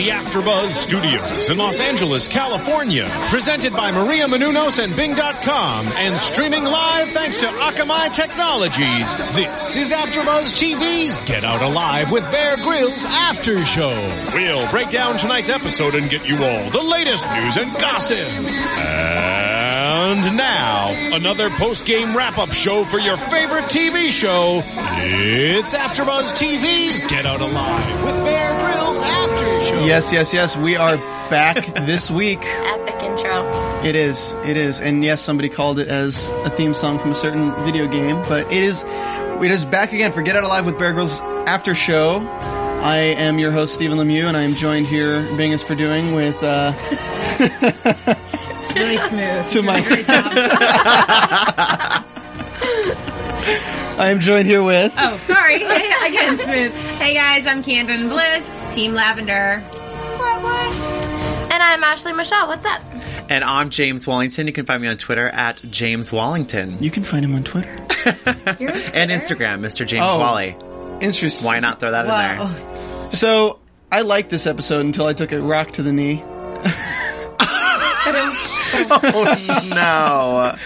The AfterBuzz Studios in Los Angeles, California, presented by Maria Menounos and Bing.com, and streaming live thanks to Akamai Technologies. This is AfterBuzz TV's Get Out Alive with Bear Grylls After Show. We'll break down tonight's episode and get you all the latest news and gossip. And now, another post-game wrap-up show for your favorite TV show. It's AfterBuzz TV's Get Out Alive with Bear Grylls After Show. Yes, yes, yes. We are back this week. Epic intro. It is. It is. And yes, somebody called it as a theme song from a certain video game, but it is, it is back again for Get Out Alive with Bear Grylls after show. I am your host, Stephen Lemieux, and I am joined here, being as for doing, with, uh, It's really smooth. to my, I am joined here with, Oh, sorry. Hey, again, smooth. Hey guys, I'm Camden Bliss, Team Lavender. What, what? And I'm Ashley Michelle. What's up? And I'm James Wallington. You can find me on Twitter at James Wallington. you can find him on Twitter. and Instagram, Mr. James Oh. Wally. Interesting. Why not throw that in there? Whoa. So, I liked this episode until I took a rock to the knee. Oh, no.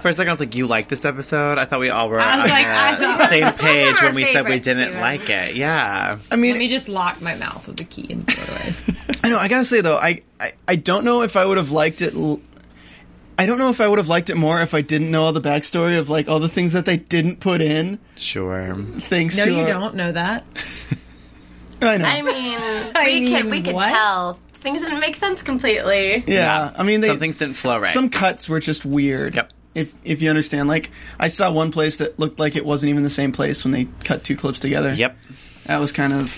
For a second, I was like, "You like this episode?" I thought we all were I was on like, the thought- same page when we said we favorites, didn't Steven. like it. Yeah, I mean, Let me just lock my mouth with the key and throw it away. I know. I gotta say though, I, I, I don't know if I would have liked it. L- I don't know if I would have liked it more if I didn't know all the backstory of like all the things that they didn't put in. sure. Thanks No, to you our- don't know that. I know. I mean, I we could mean, we could what? tell things didn't make sense completely. yeah. I mean, they, Some things didn't flow right. some cuts were just weird. Yep. If if you understand, like I saw one place that looked like it wasn't even the same place when they cut two clips together. Yep. That was kind of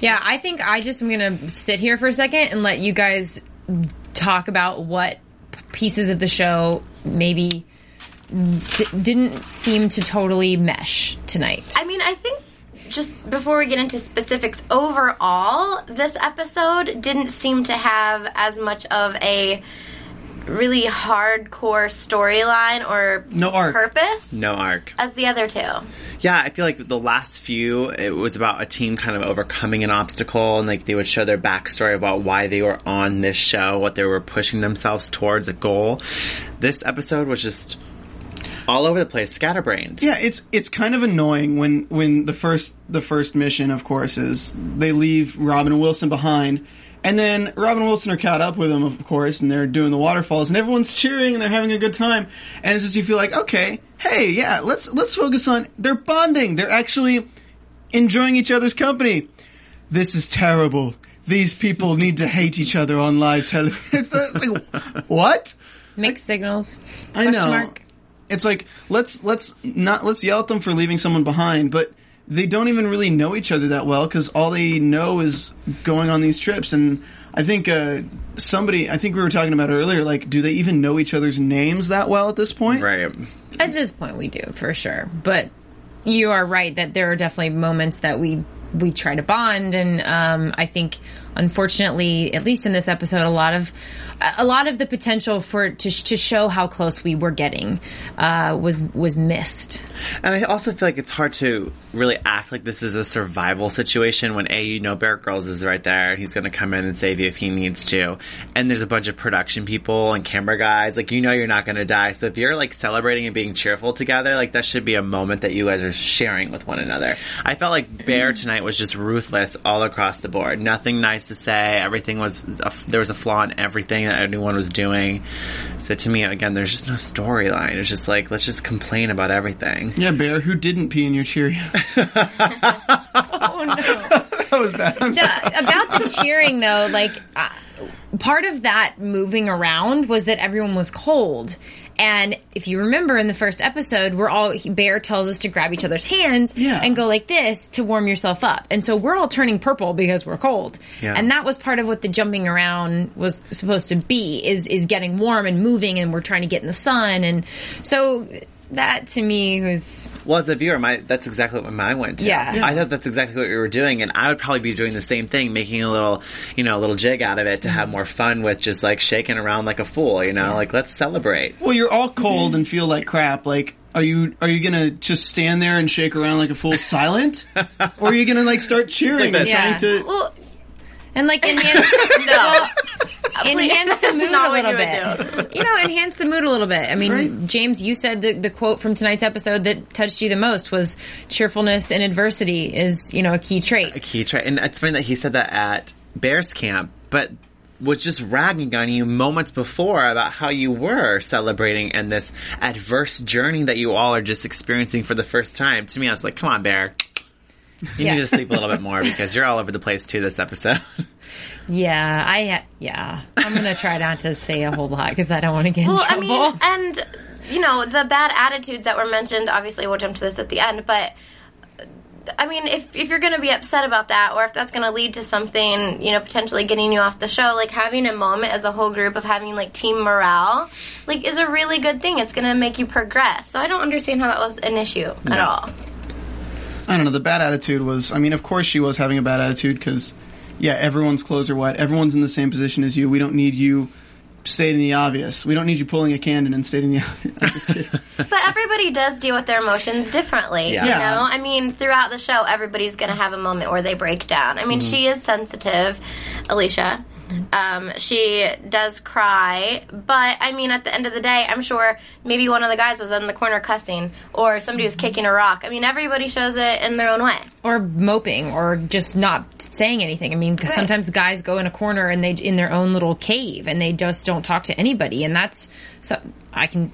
Yeah, I think I just am gonna sit here for a second and let you guys talk about what pieces of the show maybe d- didn't seem to totally mesh tonight. I mean, I think just before we get into specifics, overall, this episode didn't seem to have as much of a really hardcore storyline or No arc. purpose No arc. as the other two. Yeah, I feel like the last few, it was about a team kind of overcoming an obstacle, and like they would show their backstory about why they were on this show, what they were pushing themselves towards a goal. This episode was just all over the place, scatterbrained. Yeah, it's it's kind of annoying when when the first the first mission, of course, is they leave Robin and Wilson behind, and then Robin Wilson are caught up with them, of course, and they're doing the waterfalls, and everyone's cheering and they're having a good time, and it's just you feel like, okay, hey, yeah, let's let's focus on they're bonding, they're actually enjoying each other's company. This is terrible. These people need to hate each other on live television. It's like, what? Mixed signals. I know. mark. It's like let's let's not let's yell at them for leaving someone behind, but they don't even really know each other that well because all they know is going on these trips. And I think uh, somebody, I think we were talking about earlier, like, do they even know each other's names that well at this point? Right. At this point, we do for sure. But you are right that there are definitely moments that we we try to bond, and um, I think, unfortunately, at least in this episode, a lot of a lot of the potential for to to show how close we were getting uh, was was missed. And I also feel like it's hard to really act like this is a survival situation when A, you know Bear Grylls is right there. He's going to come in and save you if he needs to. And there's a bunch of production people and camera guys. Like, you know you're not going to die. So if you're like celebrating and being cheerful together, like that should be a moment that you guys are sharing with one another. I felt like Bear tonight was just ruthless all across the board. Nothing nice to say. Everything was, a, there was a flaw in everything that anyone was doing. So to me, again, there's just no storyline. It's just like, let's just complain about everything. Yeah, Bear, who didn't pee in your Cheerios? Oh no. that was bad. I'm sorry. The- about the cheering though, like uh, part of that moving around was that everyone was cold. And if you remember in the first episode, we're all Bear tells us to grab each other's hands Yeah. and go like this to warm yourself up. And so we're all turning purple because we're cold. Yeah. And that was part of what the jumping around was supposed to be is is getting warm and moving and we're trying to get in the sun and so that to me was Well, as a viewer, my that's exactly what my mind went to. Yeah. Yeah. I thought that's exactly what we were doing, and I would probably be doing the same thing, making a little, you know, a little jig out of it to have Mm-hmm. more fun with just like shaking around like a fool, you know, like let's celebrate. Well, you're all cold and feel like crap. Like, are you are you gonna just stand there and shake around like a fool, silent, or are you gonna like start cheering and that. trying to? Well, and like enhance no. enhance the mood a little you bit. You know, enhance the mood a little bit. I mean, Right. James, you said the, the quote from tonight's episode that touched you the most was cheerfulness in adversity is, you know, a key trait. A key trait, and it's funny that he said that at Bears camp, but was just ragging on you moments before about how you were celebrating and this adverse journey that you all are just experiencing for the first time. To me, I was like, "Come on, Bear." You Yeah. need to sleep a little bit more because you're all over the place too this episode. Yeah, I, yeah. I'm going to try not to say a whole lot because I don't want to get in Well, I trouble. mean, and you know the bad attitudes that were mentioned. Obviously, we'll jump to this at the end, but I mean, if if you're going to be upset about that, or if that's going to lead to something, you know, potentially getting you off the show, like having a moment as a whole group of having like team morale, like is a really good thing. It's going to make you progress. So I don't understand how that was an issue at all. I don't know. The bad attitude was. I mean, of course she was having a bad attitude because, yeah, everyone's clothes are wet. Everyone's in the same position as you. We don't need you stating the obvious. We don't need you pulling a Camden and stating the obvious. I'm just kidding. But everybody does deal with their emotions differently. Yeah. You know, I mean, throughout the show, everybody's going to have a moment where they break down. I mean, mm-hmm. she is sensitive, Alicia. Um, she does cry, but I mean, at the end of the day, I'm sure maybe one of the guys was in the corner cussing, or somebody was kicking a rock. I mean, everybody shows it in their own way. or moping or just not saying anything. I mean, 'cause Right. sometimes guys go in a corner and they in their own little cave and they just don't talk to anybody, and that's so, I can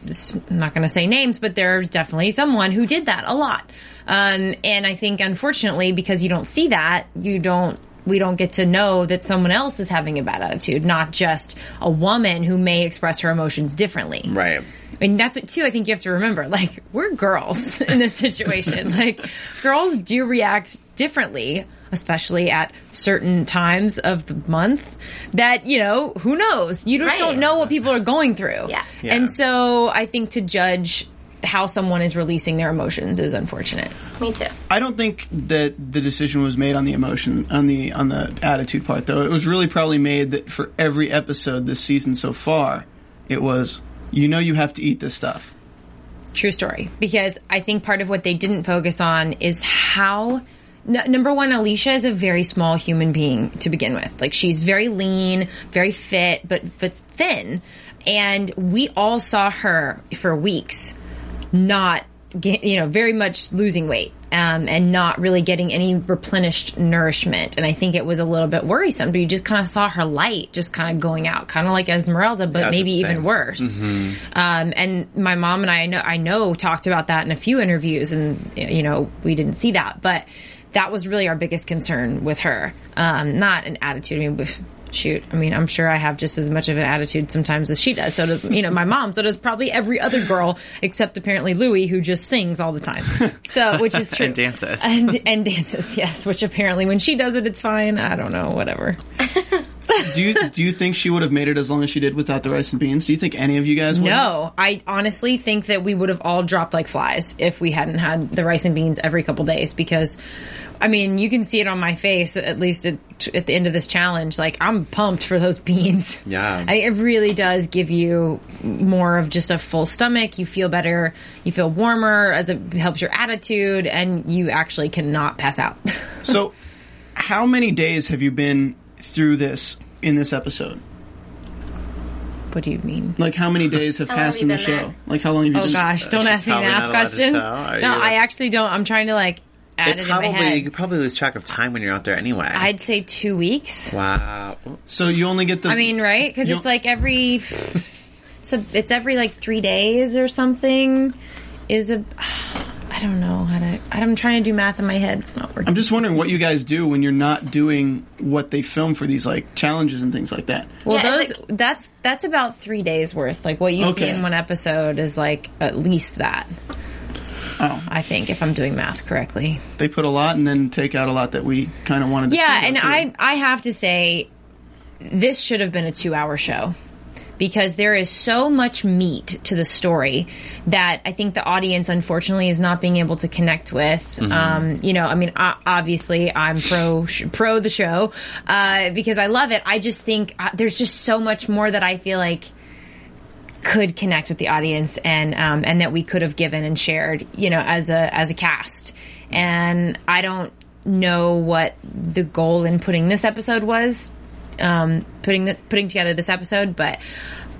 I'm not going to say names, but there's definitely someone who did that a lot. Um, and I think unfortunately, because you don't see that, you don't. We don't get to know that someone else is having a bad attitude, not just a woman who may express her emotions differently. right. And that's what too I think you have to remember. Like we're girls in this situation. like girls do react differently, especially at certain times of the month. That you know, who knows? You just Right. don't know what people are going through. Yeah. Yeah. And so I think to judge how someone is releasing their emotions is unfortunate. Me too. I don't think that the decision was made on the emotion on the on the attitude part though. It was really probably made that for every episode this season so far, it was you know you have to eat this stuff. True story. Because I think part of what they didn't focus on is how. N- number one, Alicia is a very small human being to begin with. Like she's very lean, very fit, but but thin, and we all saw her for weeks not get, you know very much losing weight um, and not really getting any replenished nourishment and i think it was a little bit worrisome but you just kind of saw her light just kind of going out kind of like esmeralda but Yeah, maybe even worse um, and my mom and I, I know I know talked about that in a few interviews, and you know we didn't see that, but that was really our biggest concern with her. Um, not an attitude. I mean, shoot, I mean, I'm sure I have just as much of an attitude sometimes as she does. So does you know my mom. So does probably every other girl, except apparently Louie, who just sings all the time. So which is true And dances. and, and dances. Yes, which apparently when she does it, it's fine. I don't know, whatever. Do you do you think she would have made it as long as she did without the rice and beans? Do you think any of you guys would? No, I honestly think that we would have all dropped like flies if we hadn't had the rice and beans every couple days because I mean, you can see it on my face at least at, at the end of this challenge like I'm pumped for those beans. Yeah. I, it really does give you more of just a full stomach. You feel better, you feel warmer as it helps your attitude and you actually cannot pass out. So, how many days have you been through this in this episode? what do you mean? Like, how many days have How long passed have in you the been show? there? Like, how long have you been Oh been? gosh, don't she's ask me probably math allowed to questions. tell. Are No, you- I actually don't. I'm trying to like add It it, probably in my head. you could probably lose track of time when you're out there anyway. I'd say two weeks. wow. So you only get the. I mean, right? Because You- it's like every, it's a, it's every like three days or something. Is a, I don't know how to. I'm trying to do math in my head. It's not working. I'm just wondering what you guys do when you're not doing what they film for these like challenges and things like that. well, Yeah, those it's that's that's about three days worth. Like what you see in one episode is like at least that. Oh, I think if I'm doing math correctly. they put a lot and then take out a lot that we kind of wanted. to Yeah, see, and. I I have to say, this should have been a two hour show because there is so much meat to the story that I think the audience, unfortunately, is not being able to connect with. Um, you know, I mean, obviously, I'm pro sh- pro the show uh, because I love it. I just think uh, there's just so much more that I feel like could connect with the audience and um, and that we could have given and shared, you know, as a as a cast. And I don't know what the goal in putting this episode was, um, putting the, putting together this episode, but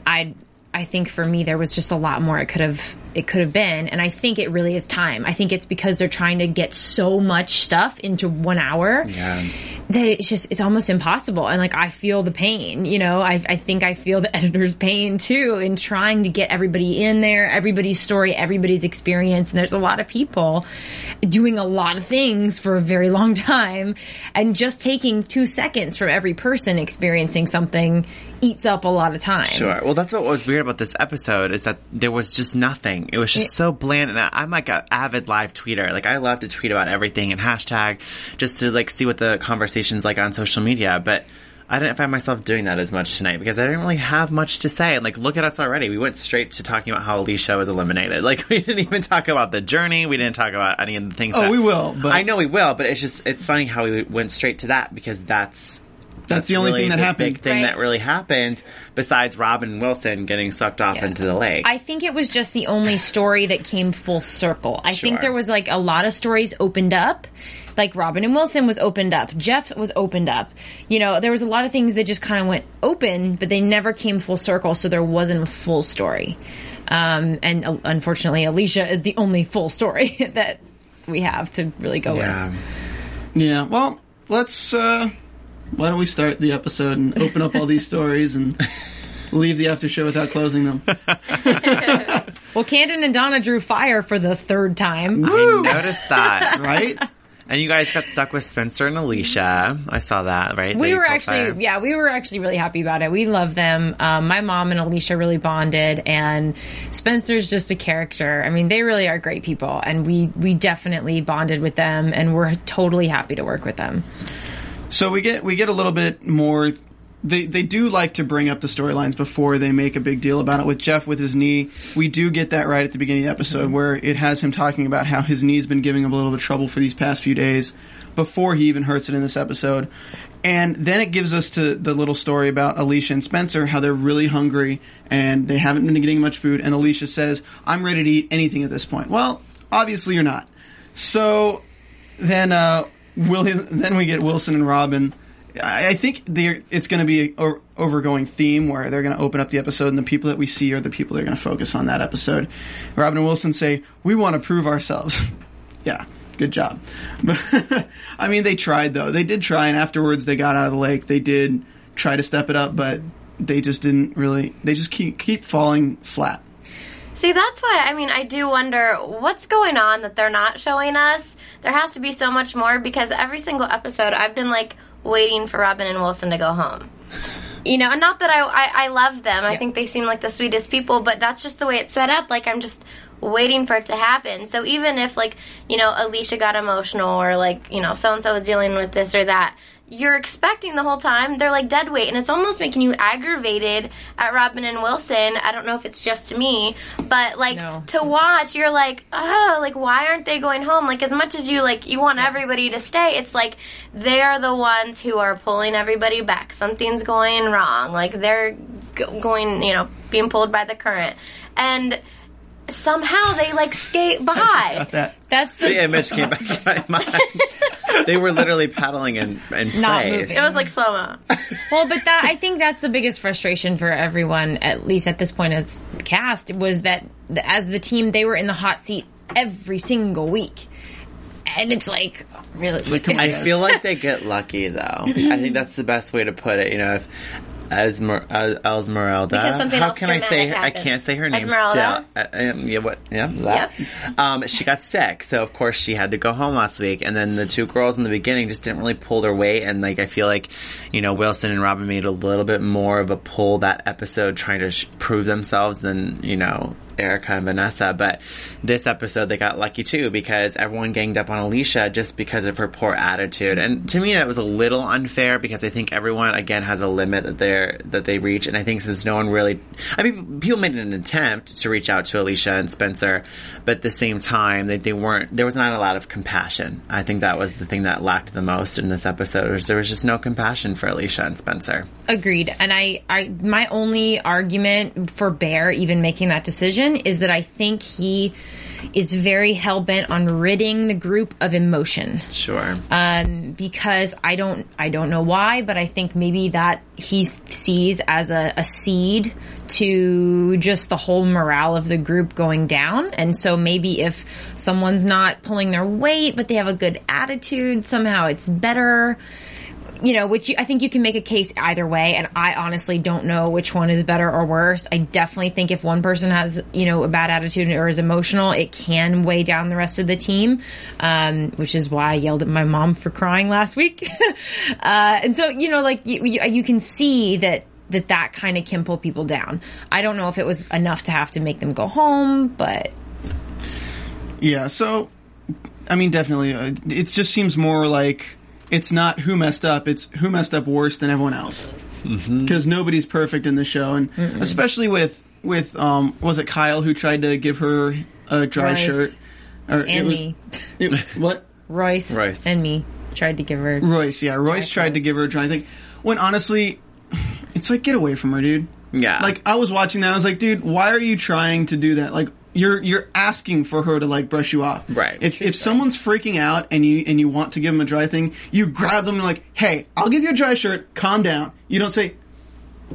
I I think for me there was just a lot more it could have it could have been, and I think it really is time. I think it's because they're trying to get so much stuff into one hour Yeah. that it's just it's almost impossible and like i feel the pain you know i, I think i feel the editor's pain too in trying to get everybody in there everybody's story everybody's experience and there's a lot of people doing a lot of things for a very long time and just taking two seconds from every person experiencing something eats up a lot of time Sure. Well, that's what was weird about this episode is that there was just nothing. It was just so bland. And I'm like an avid live tweeter. Like I love to tweet about everything and hashtag just to like see what the conversation's like on social media. But I didn't find myself doing that as much tonight because I didn't really have much to say. And like, look at us already. We went straight to talking about how Alicia was eliminated. Like we didn't even talk about the journey. We didn't talk about any of the things. Oh, that- we will, but- I know we will. But it's just it's funny how we went straight to that because that's That's the only really thing that the happened. Big thing Right. that really happened, besides Robin and Wilson getting sucked off into the lake. I think it was just the only story that came full circle. I Sure. think there was like a lot of stories opened up. Like Robin and Wilson was opened up. Jeff was opened up. You know, there was a lot of things that just kind of went open, but they never came full circle, so there wasn't a full story. Um, and uh, unfortunately, Alicia is the only full story that we have to really go yeah. with. Yeah. Well, let's. uh Why don't we start the episode and open up all these stories and leave the after show without closing them? Well, Camden and Donna drew fire for the third time. I noticed that. Right? and you guys got stuck with Spencer and Alicia. I saw that, right? We They were caught actually, fire. yeah, we were actually really happy about it. We love them. Um, my mom and Alicia really bonded, and Spencer's just a character. I mean, they really are great people, and we we definitely bonded with them, and we're totally happy to work with them. So we get we get a little bit more. They they do like to bring up the storylines before they make a big deal about it. With Jeff with his knee, we do get that right at the beginning of the episode where it has him talking about how his knee's been giving him a little bit of trouble for these past few days before he even hurts it in this episode. And then it gives us to the little story about Alicia and Spencer, how they're really hungry and they haven't been getting much food. And Alicia says, "I'm ready to eat anything at this point." Well, obviously you're not. So then uh, Will, then we get Wilson and Robin. I I think it's going to be a o- overgoing theme where they're going to open up the episode, and the people that we see are the people they're going to focus on that episode. Robin and Wilson say, "We want to prove ourselves." yeah, good job. But I mean, they tried though. They did try, and afterwards they got out of the lake. They did try to step it up, but they just didn't really. They just keep keep falling flat. See, that's why I mean I do wonder what's going on that they're not showing us. There has to be so much more because every single episode I've been like waiting for Robin and Wilson to go home. You know, and not that I I, I love them. I think they seem like the sweetest people, but that's just the way it's set up. Like I'm just waiting for it to happen. So even if like, you know, Alicia got emotional or like, you know, so and so was dealing with this or that, you're expecting the whole time they're like dead weight and it's almost making you aggravated at Robin and Wilson. I don't know if it's just me, but like No. to watch, you're like, oh, like why aren't they going home? Like as much as you like you want everybody to stay, it's like they're the ones who are pulling everybody back. Something's going wrong. Like they're g- going, you know, being pulled by the current. And somehow they like skate by. That. That's the The image came back in my mind. they were literally paddling in, in Not place. moving. It was like slow mo. Well, but that I think that's the biggest frustration for everyone, at least at this point as cast, was that as the team they were in the hot seat every single week, and it's like really. come on, I feel like they get lucky though. I think that's the best way to put it. You know, if Esmer, uh, Esmeralda. Because something How else can I say? dramatic I can't say her name Esmeralda? still. Uh, um, yeah, what? Yeah, that. Um, she got sick, so of course she had to go home last week. And then the two girls in the beginning just didn't really pull their weight. And like I feel like, you know, Wilson and Robin made a little bit more of a pull that episode, trying to sh- prove themselves than you know Erica and Vanessa. But this episode, they got lucky too because everyone ganged up on Alicia just because of her poor attitude. And to me, that was a little unfair because I think everyone again has a limit that they're that they reach. And I think since no one really, I mean, people made an attempt to reach out to Alicia and Spencer, but at the same time, they, they weren't. There was not a lot of compassion. I think that was the thing that lacked the most in this episode. Was there was just no compassion for Alicia and Spencer. Agreed. And I, I, my only argument for Bear even making that decision is that I think he is very hell bent on ridding the group of emotion. Sure. Um, because I don't, I don't know why, but I think maybe that he sees as a, a seed to just the whole morale of the group going down. And so maybe if someone's not pulling their weight, but they have a good attitude, somehow it's better you know, which you, I think you can make a case either way. And I honestly don't know which one is better or worse. I definitely think if one person has, you know, a bad attitude or is emotional, it can weigh down the rest of the team. Um, which is why I yelled at my mom for crying last week. uh, and so, you know, like you, you, you can see that that that kind of can pull people down. I don't know if it was enough to have to make them go home, but Yeah, so I mean, definitely, uh, it just seems more like it's not who messed up; it's who messed up worse than everyone else. Because nobody's perfect in the show, and especially with with um, was it Kyle who tried to give her a dry Royce shirt? Or and was- me, it- what? Royce, Royce. and me tried to give her. Royce, yeah, Royce Dry tried to give her a dry thing. When honestly, it's like get away from her, dude. Yeah. Like I was watching that, I was like, dude, why are you trying to do that? Like you're you're asking for her to like brush you off. Right. If if someone's freaking out and you and you want to give them a dry thing, you grab them and like, hey, I'll give you a dry shirt. Calm down. You don't say,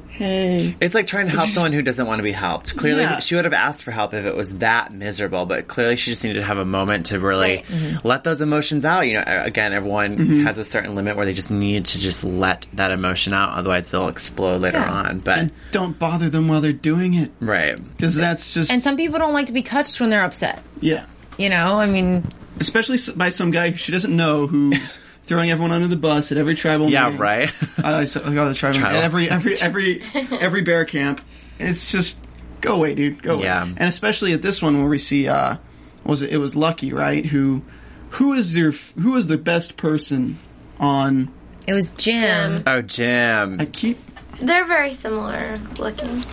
hey. It's like trying to help someone who doesn't want to be helped. Clearly, Yeah. she would have asked for help if it was that miserable, but clearly she just needed to have a moment to really Right. Mm-hmm. let those emotions out. You know, again, everyone Mm-hmm. has a certain limit where they just need to just let that emotion out, otherwise they'll explode later Yeah. on. But, And don't bother them while they're doing it right. because that's just And some people don't like to be touched when they're upset. yeah. You know, I mean, Especially by some guy who she doesn't know who's throwing everyone under the bus at every tribal. Yeah, meeting. right. I, I got the tribal. Tribal. At every every every every bear camp. It's just go away, dude. Go away. Yeah. And especially at this one where we see uh was it it was Lucky, right? Who who is your who is the best person on it was Jim. Jim. oh, Jim. I keep They're very similar looking.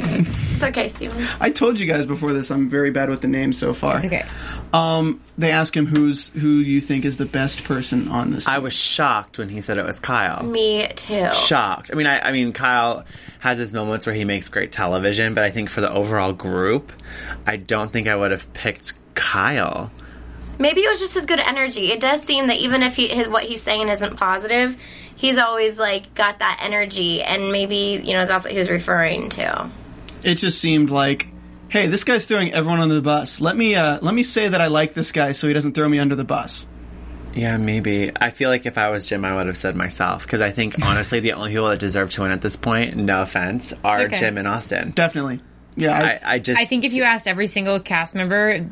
It's okay, Steven. I told you guys before this I'm very bad with the names so far. Okay. Um they ask him who's who you think is the best person on this I was shocked when he said it was Kyle. Me too. shocked. I mean, I, I mean, Kyle has his moments where he makes great television, but I think for the overall group, I don't think I would have picked Kyle. Maybe it was just his good energy. It does seem that even if he, his what he's saying isn't positive, he's always like got that energy, and maybe you know that's what he was referring to. It just seemed like hey this guy's throwing everyone under the bus let me uh let me say that i like this guy so he doesn't throw me under the bus Yeah, maybe. I feel like if I was Jim, I would have said myself because I think honestly, the only people that deserve to win at this point, no offense, are okay. Jim and Austin. definitely yeah I, I, I just, I think if you asked every single cast member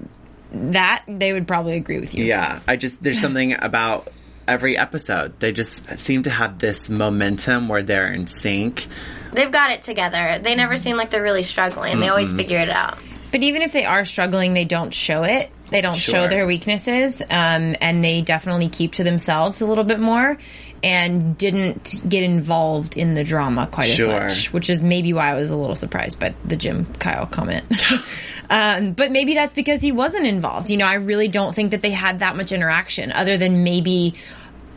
that, they would probably agree with you. yeah, I just there's something about every episode. They just seem to have this momentum where they're in sync. They've got it together. They never seem like they're really struggling. They always figure it out. But even if they are struggling, they don't show it. They don't show their weaknesses, um, and they definitely keep to themselves a little bit more, and didn't get involved in the drama quite Sure. as much, which is maybe why I was a little surprised by the Jim Kyle comment. um, but maybe that's because he wasn't involved. You know, I really don't think that they had that much interaction, other than maybe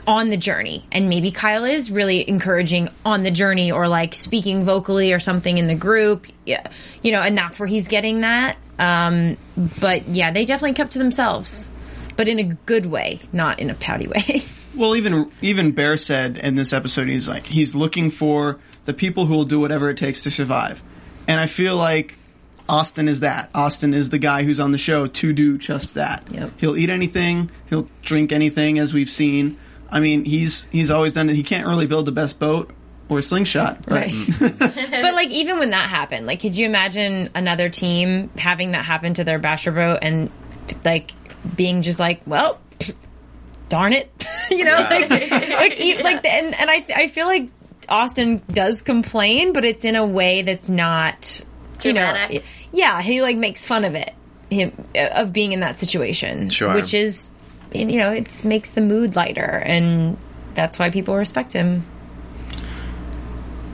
on the journey. And maybe Kyle is really encouraging on the journey or like speaking vocally or something in the group. Yeah. You know, and that's where he's getting that. Um, but yeah, they definitely kept to themselves, but in a good way, not in a pouty way. well even even bear said in this episode he's like he's looking for the people who will do whatever it takes to survive and i feel like austin is that austin is the guy who's on the show to do just that Yep. he'll eat anything he'll drink anything as we've seen i mean he's he's always done it he can't really build the best boat or slingshot but Right. Mm. but like even when that happened, like could you imagine another team having that happen to their basher boat and like being just like, well, darn it, you know, like like e- like and and I I feel like Austin does complain, but it's in a way that's not. You know, yeah, he like makes fun of it, him of being in that situation, Sure. which is, you know, it makes the mood lighter, and that's why people respect him.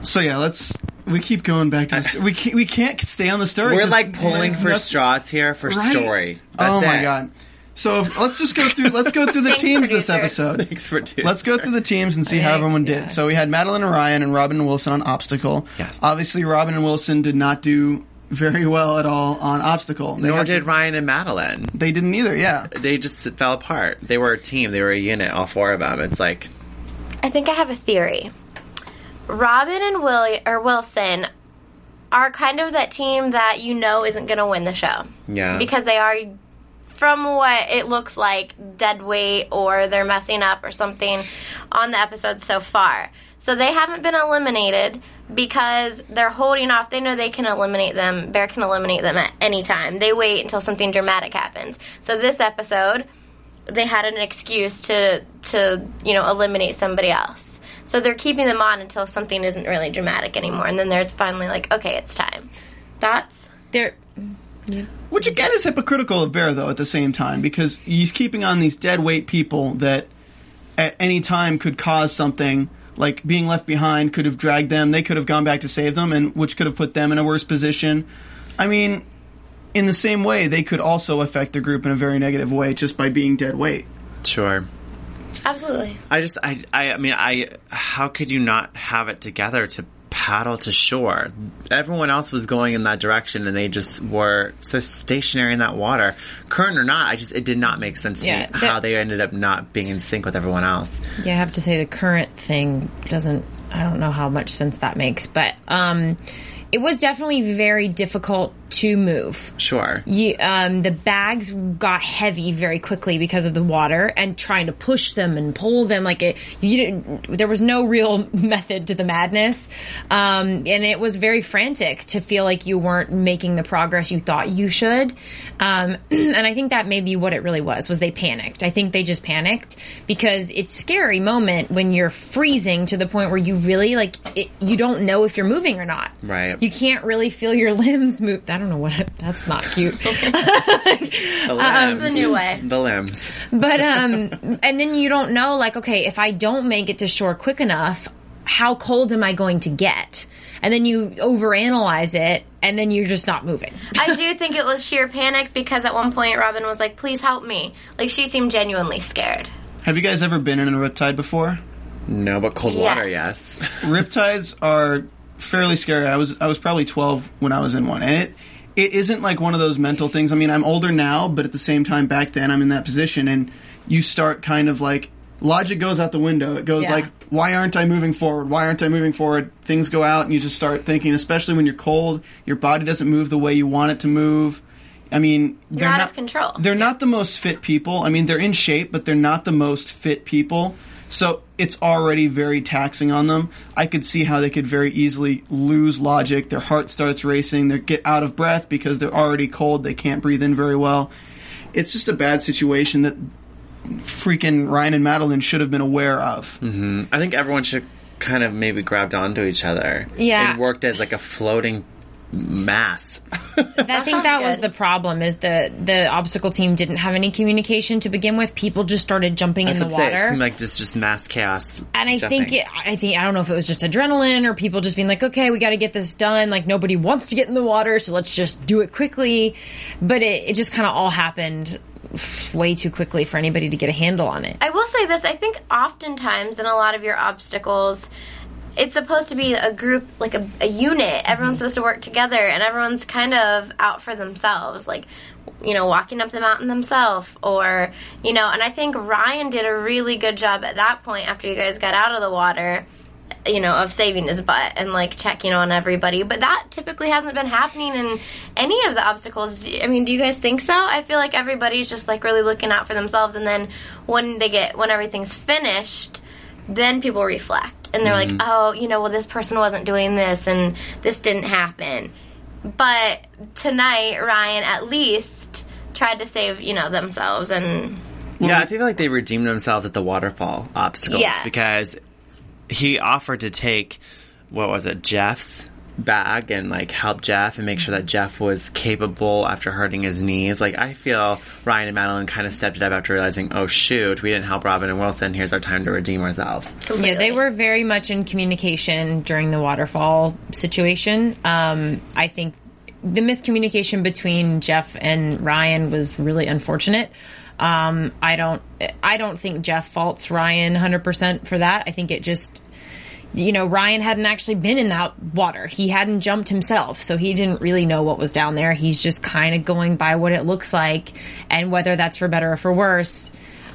So yeah, let's. We keep going back to this. We can't, we can't stay on the story. We're like pulling for nothing- straws here for Right? story. That's oh my it. god! So if- let's just go through. Let's go through the teams this episode. Thanks for doing Let's go through the teams and see how Right, everyone yeah. did. So we had Madeline and Ryan and Robin and Wilson on obstacle. Yes. Obviously, Robin and Wilson did not do very well at all on obstacle. They Nor had to- did Ryan and Madeline. They didn't either. Yeah. They just fell apart. They were a team. They were a unit. All four of them. It's like I think I have a theory. Robin and Willie or Wilson are kind of that team that you know isn't going to win the show. Yeah. Because they are from what it looks like dead weight or they're messing up or something on the episode so far. So they haven't been eliminated because they're holding off. They know they can eliminate them. Bear can eliminate them at any time. They wait until something dramatic happens. So this episode, they had an excuse to to you know eliminate somebody else. So they're keeping them on until something isn't really dramatic anymore, and then there's finally like, okay, it's time. Thoughts? There, Which again is hypocritical of Bear though at the same time because he's keeping on these dead weight people that at any time could cause something like being left behind could have dragged them. They could have gone back to save them, and which could have put them in a worse position. I mean, in the same way, they could also affect the group in a very negative way just by being dead weight. sure. Absolutely. I just I I I mean I how could you not have it together to paddle to shore? Everyone else was going in that direction and they just were so stationary in that water. Current or not, I just it did not make sense to Yeah, me that- how they ended up not being in sync with everyone else. yeah, I have to say the current thing doesn't. I don't know how much sense that makes, but um, it was definitely very difficult to move. Sure. You, um, the bags got heavy very quickly because of the water and trying to push them and pull them like it. You didn't. There was no real method to the madness, um, and it was very frantic to feel like you weren't making the progress you thought you should. Um, and I think that may be what it really was. Was they panicked? I think they just panicked because it's scary moment when you're freezing to the point where you really like it, you don't know if you're moving or not. Right. You can't really feel your limbs move. I don't know what. That's not cute. The limbs. the new way. The limbs. but um, and then you don't know. Like, okay, if I don't make it to shore quick enough, how cold am I going to get? And then you overanalyze it, and then you're just not moving. I do think it was sheer panic because at one point Robin was like, "Please help me." Like she seemed genuinely scared. Have you guys ever been in a riptide before? No, but cold Yes. water, yes. Riptides are fairly scary. I was I was probably 12 when I was in one. And it it isn't like one of those mental things. I mean, I'm older now, but at the same time back then I'm in that position and you start kind of like logic goes out the window. It goes Yeah. like why aren't I moving forward? Why aren't I moving forward? Things go out and you just start thinking, especially when you're cold, your body doesn't move the way you want it to move. I mean, they're out not of control. They're not the most fit people. I mean, they're in shape, but they're not the most fit people. So it's already very taxing on them. I could see how they could very easily lose logic. Their heart starts racing. They get out of breath because they're already cold. They can't breathe in very well. It's just a bad situation that freaking Ryan and Madeline should have been aware of. Mm-hmm. I think everyone should kind of maybe grabbed onto each other. Yeah. It worked as like a floating mass. I think that was the problem. Is the the obstacle team didn't have any communication to begin with. People just started jumping in the what I'm. It water. seemed like just just mass chaos. And I think it, I think I don't know if it was just adrenaline or people just being like, okay, we got to get this done. Like nobody wants to get in the water, so let's just do it quickly. But it, it just kind of all happened way too quickly for anybody to get a handle on it. I will say this: I think oftentimes in a lot of your obstacles, it's supposed to be a group, like a, a unit. Everyone's mm-hmm. supposed to work together, and everyone's kind of out for themselves, like you know, walking up the mountain themselves, or you know. And I think Ryan did a really good job at that point after you guys got out of the water. You know, of saving his butt and like checking on everybody, but that typically hasn't been happening in any of the obstacles. I mean, do you guys think so? I feel like everybody's just like really looking out for themselves, and then when they get when everything's finished, then people reflect and they're like, mm-hmm. oh, you know, well, this person wasn't doing this and this didn't happen. But tonight, Ryan at least tried to save, you know, themselves and Yeah, I feel like they redeemed themselves at the waterfall obstacles Yeah. because he offered to take what was it, Jeff's bag and like help Jeff and make sure that Jeff was capable after hurting his knees. Like I feel Ryan and Madeline kind of stepped it up after realizing, oh shoot, we didn't help Robin and Wilson. Here's our time to redeem ourselves. Yeah, they were very much in communication during the waterfall situation. Um, I think the miscommunication between Jeff and Ryan was really unfortunate. Um, I don't, I don't think Jeff faults Ryan 100% for that. I think it just, you know, Ryan hadn't actually been in that water. He hadn't jumped himself, so he didn't really know what was down there. He's just kind of going by what it looks like, and whether that's for better or for worse.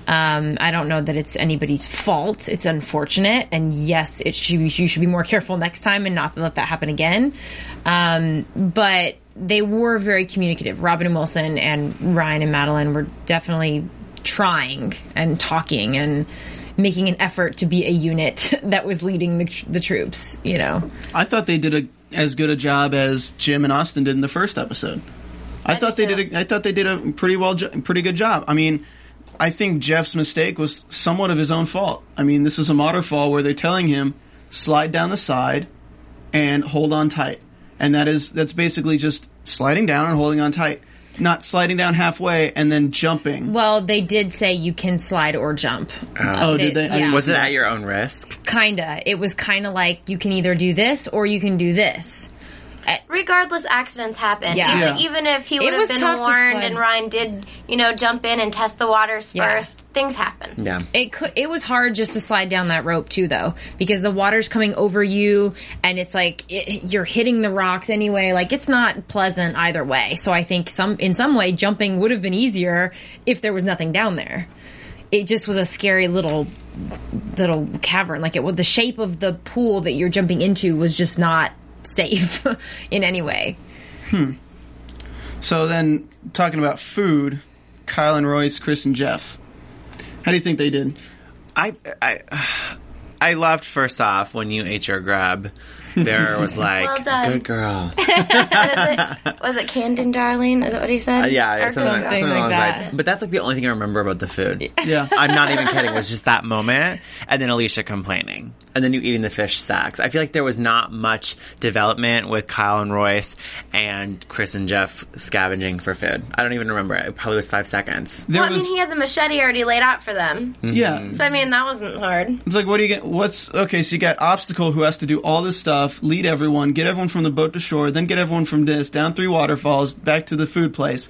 Um, I don't know that it's anybody's fault. It's unfortunate, and yes, it should, you should be more careful next time and not let that happen again. Um, but they were very communicative. Robin and Wilson and Ryan and Madeline were definitely trying and talking and making an effort to be a unit that was leading the, the troops. You know, I thought they did a, as good a job as Jim and Austin did in the first episode. I, thought they too. did. A, I thought they did a pretty well, jo- pretty good job. I mean, I think Jeff's mistake was somewhat of his own fault. I mean, this is a waterfall where they're telling him slide down the side and hold on tight, and that is that's basically just sliding down and holding on tight, not sliding down halfway and then jumping. well, they did say you can slide or jump. oh, oh did they? Yeah. didn't Was it at your own risk? Kinda. It was kind of like you can either do this or you can do this. Eh. regardless, accidents happen. Yeah. Even, Yeah. even if he would was have been warned and Ryan did, you know, jump in and test the waters Yeah. first, things happen. Yeah. It could. It was hard just to slide down that rope too, though, because the water's coming over you, and it's like it, you're hitting the rocks anyway. Like it's not pleasant either way. So I think some, in some way, jumping would have been easier if there was nothing down there. It just was a scary little, little cavern. Like it was the shape of the pool that you're jumping into was just not safe in any way. Hmm. So then, talking about food, Kyle and Royce, Chris and Jeff. How do you think they did? I I I loved first off when you ate your grub. There was like, Well done. good girl. What is it? Was it Camden, darling? Is that what he said? Uh, yeah, yeah, something, Camden? something like that. lines. But that's like the only thing I remember about the food. Yeah. I'm not even kidding. It was just that moment, and then Alicia complaining, and then you eating the fish sacks. I feel like there was not much development with Kyle and Royce and Chris and Jeff scavenging for food. I don't even remember it. It probably was five seconds. There Well, I mean, he had the machete already laid out for them. yeah. So, I mean, that wasn't hard. It's like, what do you get? What's okay? So you got obstacle who has to do all this stuff, lead everyone, get everyone from the boat to shore, then get everyone from this down three waterfalls back to the food place,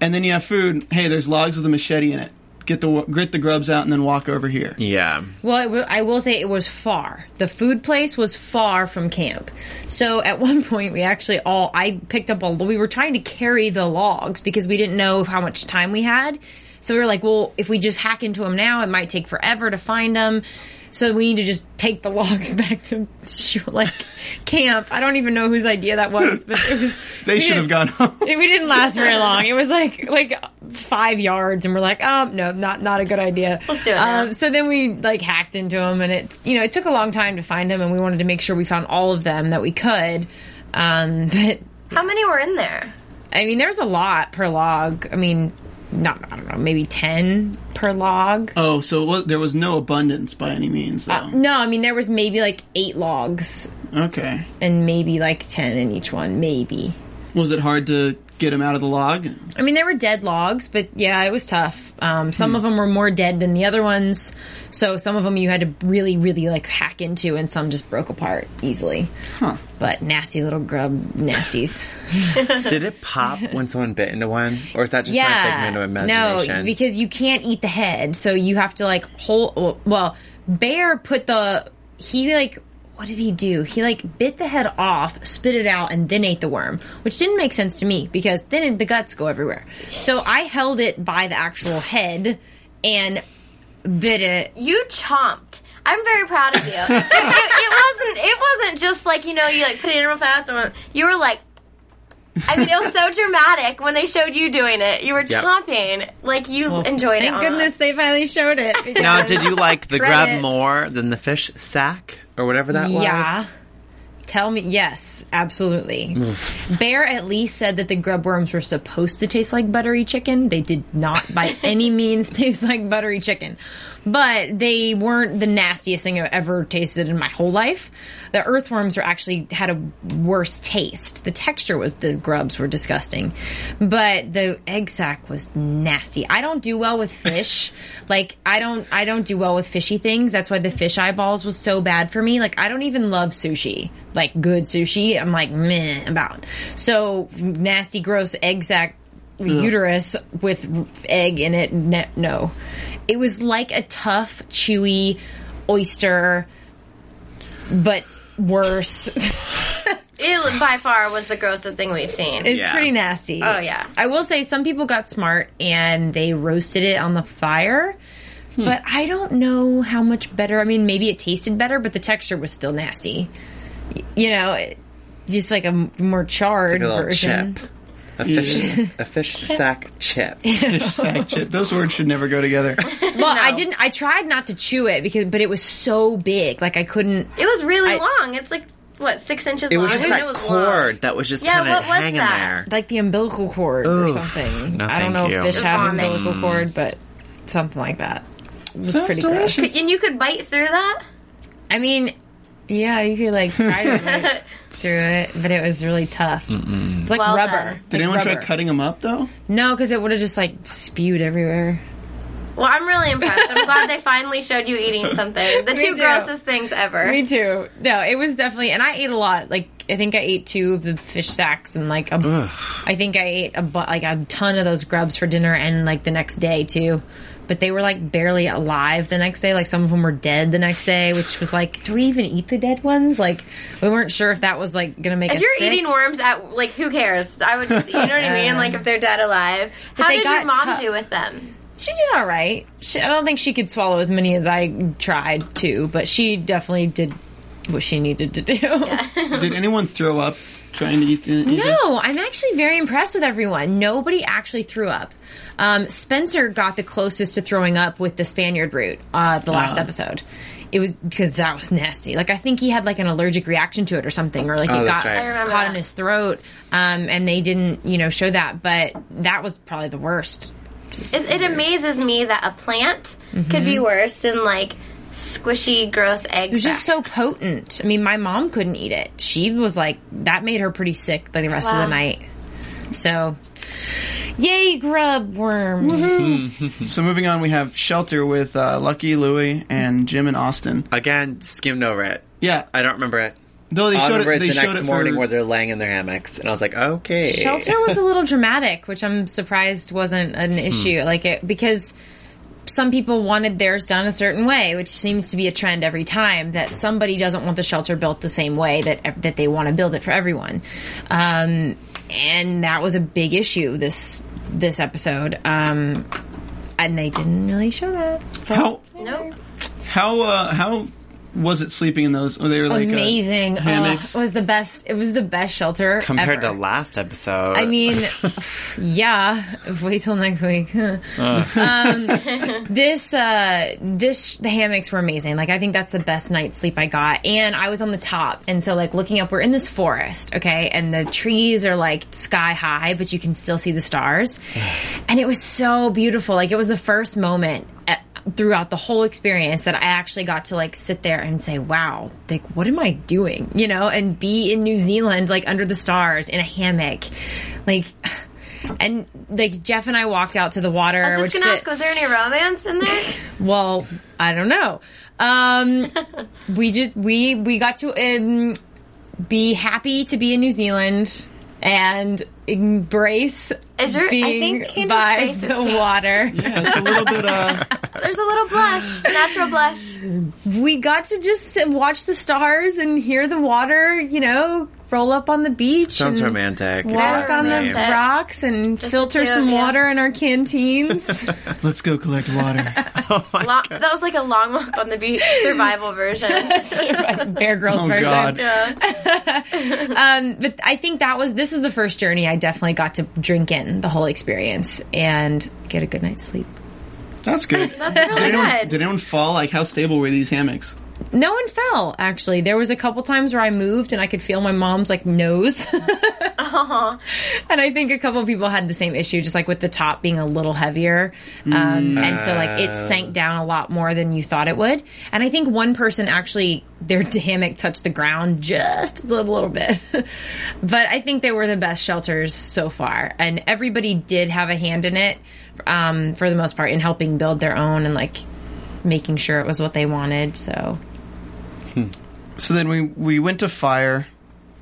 and then you have food. Hey, there's logs with a machete in it. Get the grit the grubs out and then walk over here. Yeah. Well, it w- I will say it was far. The food place was far from camp. So at one point, we actually all, I picked up a, we were trying to carry the logs because we didn't know how much time we had. So we were like, well, if we just hack into them now, it might take forever to find them. So we need to just take the logs back to like camp. I don't even know whose idea that was, but it was, They should have gone home. we didn't last very long. It was like like five yards, and we're like, oh no, not not a good idea. Let's do it. Um, so then we like hacked into them, and it you know it took a long time to find them, and we wanted to make sure we found all of them that we could. Um, but How many were in there? I mean, there's a lot per log. I mean, not I don't know, maybe ten per log. Oh, so was, there was no abundance by any means, uh, though. No, I mean there was maybe like eight logs, okay. and maybe like ten in each one, maybe. Was it hard to get them out of the log? I mean, there were dead logs, but yeah, it was tough. Um, some of them were more dead than the other ones, so some of them you had to really, really like hack into, and some just broke apart easily. Huh. But nasty little grub nasties. Did it pop when someone bit into one, or is that just my yeah, figment of no, because you can't eat the head, so you have to like hold. Well, Bear put the he like. What did he do? He like bit the head off, spit it out, and then ate the worm, which didn't make sense to me because then the guts go everywhere. So I held it by the actual head and bit it. You chomped. I'm very proud of you. it, it, it wasn't. It wasn't just like you know you like put it in real fast. And you were like. I mean, it was so dramatic when they showed you doing it. You were Yep. chomping like you enjoyed it. Thank goodness they finally showed it. now, did you like the grub Credit. more than the fish sack or whatever that was? Yeah. Tell me, yes, absolutely. Bear at least said that the grub worms were supposed to taste like buttery chicken. They did not by any means taste like buttery chicken. But they weren't the nastiest thing I've ever tasted in my whole life. The earthworms were actually had a worse taste. The texture with the grubs were disgusting. But the egg sack was nasty. I don't do well with fish. like I don't I don't do well with fishy things. That's why the fish eyeballs was so bad for me. Like I don't even love sushi. Like good sushi, I'm like meh about. So nasty gross egg sack uterus with egg in it. Ne- no, it was like a tough, chewy oyster, but worse. It by far was the grossest thing we've seen. It's Yeah. pretty nasty. Oh, yeah. I will say some people got smart and they roasted it on the fire. Hmm. But I don't know how much better. I mean, maybe it tasted better, but the texture was still nasty. Y- You know, it, just like a m- more charred Like a version. chip. A fish, a fish sack chip. Fish sack chip. Those words should never go together. Well, I didn't. I tried not to chew it because, but it was so big. Like I couldn't. It was really I- long. It's like what six inches It long. was just and that it was cord long. that was just Yeah, kind of what was hanging that? there. like the umbilical cord or something. No, I don't know you. if fish have Vomit. umbilical mm. cord, but something like that. It was Sounds pretty delicious. gross. And you could bite through that. I mean, yeah, you could like try to bite through it, but it was really tough. It's like Well rubber. done. Did Like anyone rubber. try cutting them up though? No, because it would have just like spewed everywhere. Well, I'm really impressed. I'm glad they finally showed you eating something. The two grossest things ever. Me too. No, it was definitely, and I ate a lot. Like I think I ate two of the fish sacks, and like a, I think I ate a bu- like a ton of those grubs for dinner, and like the next day too. But they were like barely alive the next day. Like some of them were dead the next day, which was like, do we even eat the dead ones? Like we weren't sure if that was like gonna make If us you're sick. eating worms, at like who cares? I would just, you know what I mean? Like if they're dead alive. How they did got your mom tough. do with them? She did all right. She, I don't think she could swallow as many as I tried to, but she definitely did what she needed to do. Did anyone throw up trying to eat the? eat it? No, I'm actually very impressed with everyone. Nobody actually threw up. Um, Spencer got the closest to throwing up with the Spaniard root, uh, the last Ah. episode. It was because that was nasty. Like I think he had like an allergic reaction to it or something, or like Oh, it got right. Caught in his throat. Um, and they didn't, you know, show that. But that was probably the worst. It, it amazes me that a plant could Mm-hmm. be worse than like squishy, gross egg. It was just so potent. I mean, my mom couldn't eat it. She was like, that made her pretty sick like the rest of the night. So, yay, grub worms. So moving on, we have Shelter with uh, Lucky, Louie, and Jim and Austin. Again, skimmed over it. Yeah, I don't remember it. though they I showed it, They the showed next it morning for, where they're laying in their hammocks, and I was like, okay. Shelter was a little dramatic, which I'm surprised wasn't an issue. Like it because some people wanted theirs done a certain way, which seems to be a trend every time that somebody doesn't want the shelter built the same way that that they want to build it for everyone. Um, and that was a big issue this this episode. Um, and they didn't really show that. how Nope. how uh, how was it sleeping in those? Were they were like uh, Amazing. hammocks. Oh, it was the best. It was the best shelter compared ever. to last episode. I mean, yeah. Wait till next week. um, this, uh, this, the hammocks were amazing. Like, I think that's the best night's sleep I got. And I was on the top. And so, like, looking up, we're in this forest, okay? And the trees are like sky high, but you can still see the stars. and it was so beautiful. Like, it was the first moment at, throughout the whole experience that I actually got to like sit there and say, wow, like, what am I doing? You know, and be in New Zealand, like under the stars in a hammock. Like, and like Jeff and I walked out to the water, I was just gonna did- ask, was there any romance in there? well, I don't know. Um, we just we we got to um, be happy to be in New Zealand and embrace Is your- I being think by face the pink. water. Yeah, it's a little bit. Uh, There's a little blush, natural blush. We got to just sit, watch the stars and hear the water. You know, roll up on the beach. Sounds and romantic. Walk Yeah, on the rocks and the filter two some you. water in our canteens. let's go collect water. Long, that was like a long walk on the beach survival version. Bear Grylls Oh version. God. Yeah. Um, but I think that was this was the first journey I definitely got to drink in the whole experience and get a good night's sleep. That's good. That's really did, anyone, good. did anyone fall? Like, how stable were these hammocks? No one fell, actually. There was a couple times where I moved and I could feel my mom's like nose. And I think a couple people had the same issue, just like with the top being a little heavier. Um, and so like it sank down a lot more than you thought it would. And I think one person actually, their hammock touched the ground just a little, little bit. but I think they were the best shelters so far. And everybody did have a hand in it, um, for the most part, in helping build their own and like making sure it was what they wanted. So hmm. So then we we went to fire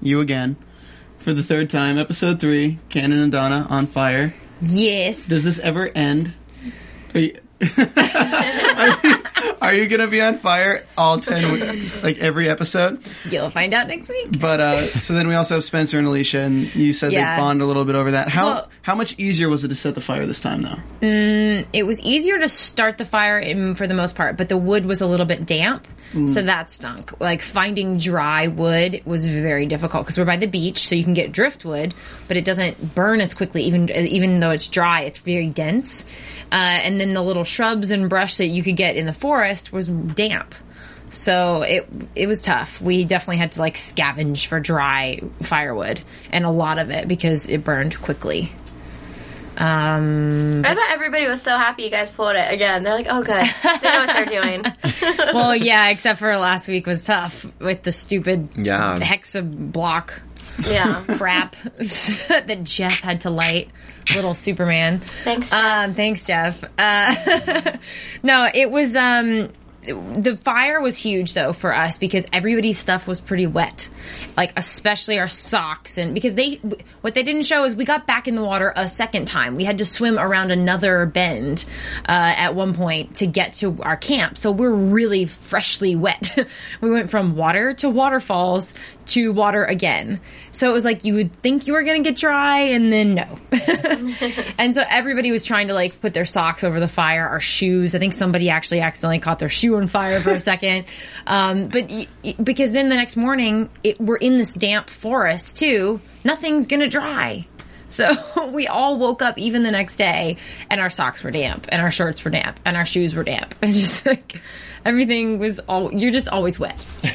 you again for the third time. Episode three, Camden and Donna on fire. yes. Does this ever end? Are you, are you, are you gonna be on fire all ten weeks, like every episode? You'll find out next week. But uh, so then we also have Spencer and Alicia, and you said Yeah. they bond a little bit over that. How Well- how much easier was it to set the fire this time, though? It was easier to start the fire in, for the most part, but the wood was a little bit damp, so that stunk. Like finding dry wood was very difficult because we're by the beach, so you can get driftwood, but it doesn't burn as quickly. Even even though it's dry, it's very dense. Uh, and then the little shrubs and brush that you could get in the forest was damp. So it it was tough. We definitely had to like scavenge for dry firewood and a lot of it because it burned quickly. Um, I bet everybody was so happy you guys pulled it again. They're like, oh, good. They know what they're doing. well, yeah, except for last week was tough with the stupid Yeah. hexa block yeah. crap that Jeff had to light. Little Superman. Thanks, Jeff. Um, thanks, Jeff. Uh, no, it was um, the fire was huge though for us because everybody's stuff was pretty wet, like especially our socks and because they what they didn't show is we got back in the water a second time. We had to swim around another bend uh, at one point to get to our camp, so we're really freshly wet. we went from water to waterfalls to water again. So it was like you would think you were going to get dry and then no. and so everybody was trying to like put their socks over the fire, our shoes. I think somebody actually accidentally caught their shoe on fire for a second. Um, but y- because then the next morning it, we're in this damp forest too. Nothing's going to dry. So we all woke up even the next day and our socks were damp and our shirts were damp and our shoes were damp. And just like everything was all, you're just always wet.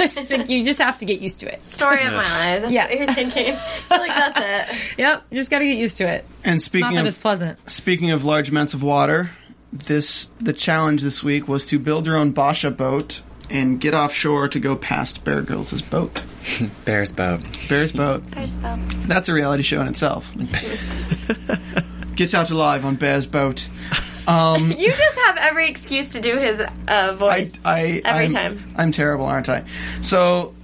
It's like you just have to get used to it. Story of my life. That's Yeah. what you're thinking. You're like, that's it. Yep. You just got to get used to it. And Not speaking that of it's pleasant. speaking of large amounts of water, this the challenge this week was to build your own Basha boat and get offshore to go past Bear Grylls' boat. Bear's boat. Bear's boat. There's the- That's a reality show in itself. Gets out alive on Bear's boat. Um, You just have every excuse to do his uh, voice. I, I Every I'm, time. I'm terrible, aren't I? So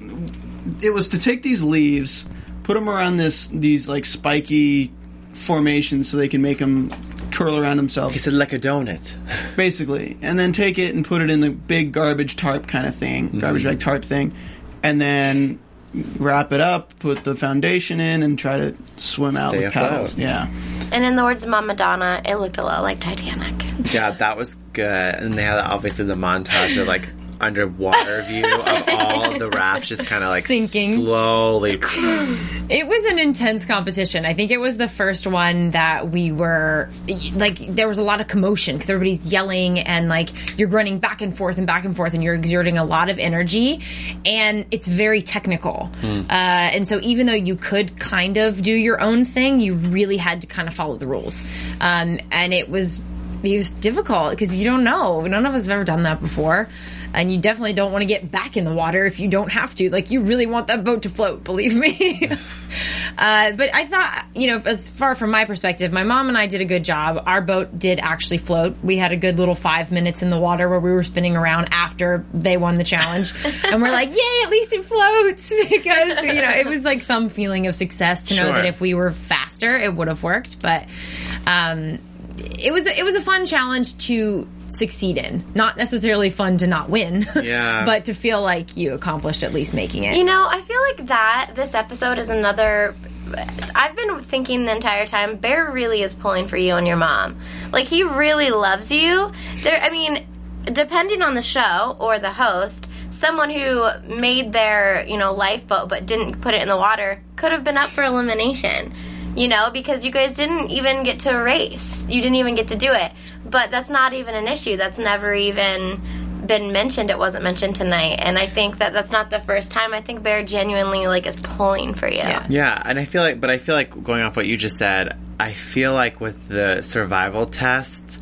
it was to take these leaves, put them around this these like spiky formations so they can make them curl around himself. He said like a donut. basically, and then take it and put it in the big garbage tarp kind of thing, mm-hmm. garbage bag tarp thing, and then wrap it up, put the foundation in, and try to swim out with afloat. paddles. Yeah. and in the words of Mama Donna, it looked a lot like Titanic. Yeah, that was good. And they had obviously the montage of like underwater view of all the rafts just kind of like Sinking. slowly. It was an intense competition. I think it was the first one that we were like there was a lot of commotion because everybody's yelling and like you're running back and forth and back and forth and you're exerting a lot of energy and it's very technical. Uh, and so even though you could kind of do your own thing, you really had to kind of follow the rules. Um, and it was it was difficult because you don't know. None of us have ever done that before. And you definitely don't want to get back in the water if you don't have to. Like, you really want that boat to float, believe me. uh, but I thought, you know, as far from my perspective, my mom and I did a good job. Our boat did actually float. We had a good little five minutes in the water where we were spinning around after they won the challenge. and we're like, yay, at least it floats because, you know, it was like some feeling of success to know Sure. that if we were faster, it would have worked. But, um, it was it was a fun challenge to succeed in. Not necessarily fun to not win. Yeah. but to feel like you accomplished at least making it. You know, I feel like that this episode is another. I've been thinking the entire time. Bear really is pulling for you and your mom. Like he really loves you. There, I mean, depending on the show or the host, someone who made their you know lifeboat but didn't put it in the water could have been up for elimination. You know, because you guys didn't even get to race. You didn't even get to do it. But that's not even an issue. That's never even been mentioned, it wasn't mentioned tonight, and I think that that's not the first time. I think Bear genuinely like is pulling for you. Yeah. Yeah, and I feel like, but I feel like going off what you just said, I feel like with the survival tests,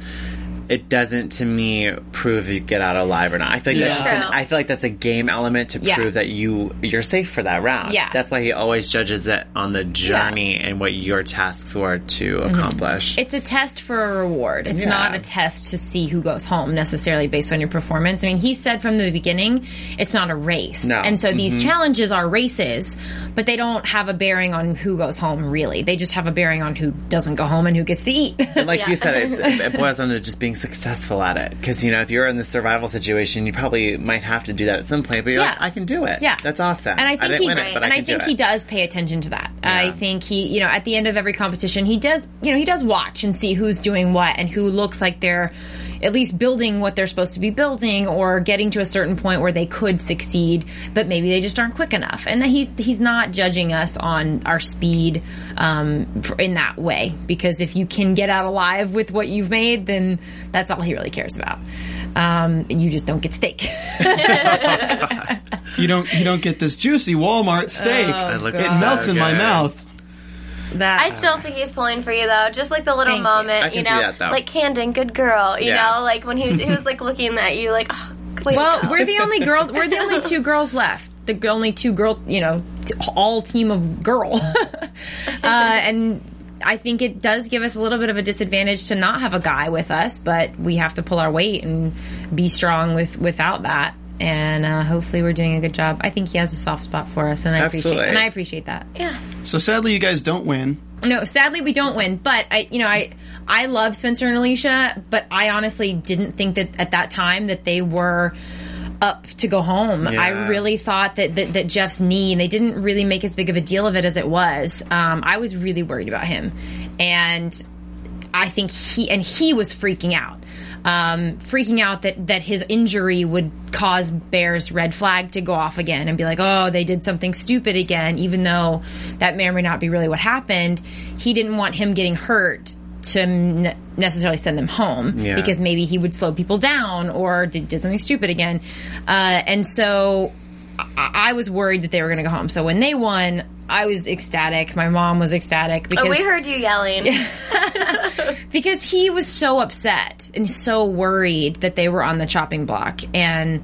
it doesn't to me prove you get out alive or not. I feel like that's Yeah. just an, I feel like that's a game element to Yeah. prove that you you're safe for that round. Yeah. that's why he always judges it on the journey and what your tasks were to accomplish. It's a test for a reward. It's Yeah. not a test to see who goes home necessarily based on your performance. I mean, he said from the beginning, it's not a race. No. And so these Mm-hmm. challenges are races, but they don't have a bearing on who goes home, really. They just have a bearing on who doesn't go home and who gets to eat. And like Yeah. you said, it's, it boils down to just being successful at it. Because you know, if you're in the survival situation, you probably might have to do that at some point. But you're like, Yeah. I can do it. Yeah, that's awesome. And I think didn't he it, and I, I, think do he does pay attention to that. I think he, you know, at the end of every competition, he does, you know, he does watch and see who's doing what and who looks like they're at least building what they're supposed to be building or getting to a certain point where they could succeed, but maybe they just aren't quick enough. And he's he's not judging us on our speed um, in that way because if you can get out alive with what you've made, then that's all he really cares about. Um, and you just don't get steak. You don't you don't get this juicy Walmart steak. It it so melts in my mouth. That I still think he's pulling for you though. Just like the little Thank you. moment, I can you see know, that, though. like Camden, good girl. You Yeah. know, like when he was, he was like looking at you, like, oh, way to Well, we're the only girl. We're the only two girls left. The only two girl, you know, t- all team of girl, uh, and I think it does give us a little bit of a disadvantage to not have a guy with us, but we have to pull our weight and be strong with without that. And uh, hopefully, we're doing a good job. I think he has a soft spot for us, and I Absolutely. appreciate and I appreciate that. yeah. So sadly, you guys don't win. No, sadly we don't win. But I, you know, I I love Spencer and Alicia, but I honestly didn't think that at that time that they were up to go home. Yeah. I really thought that, that that Jeff's knee, and they didn't really make as big of a deal of it as it was. Um, I was really worried about him, and I think he and he was freaking out. Um, freaking out that, that his injury would cause Bear's red flag to go off again and be like, oh, they did something stupid again, even though that may or may not be really what happened. He didn't want him getting hurt to necessarily send them home Yeah. because maybe he would slow people down or did, did something stupid again. Uh, and so I, I was worried that they were going to go home. So when they won, I was ecstatic. My mom was ecstatic because Oh, we heard you yelling. because he was so upset and so worried that they were on the chopping block and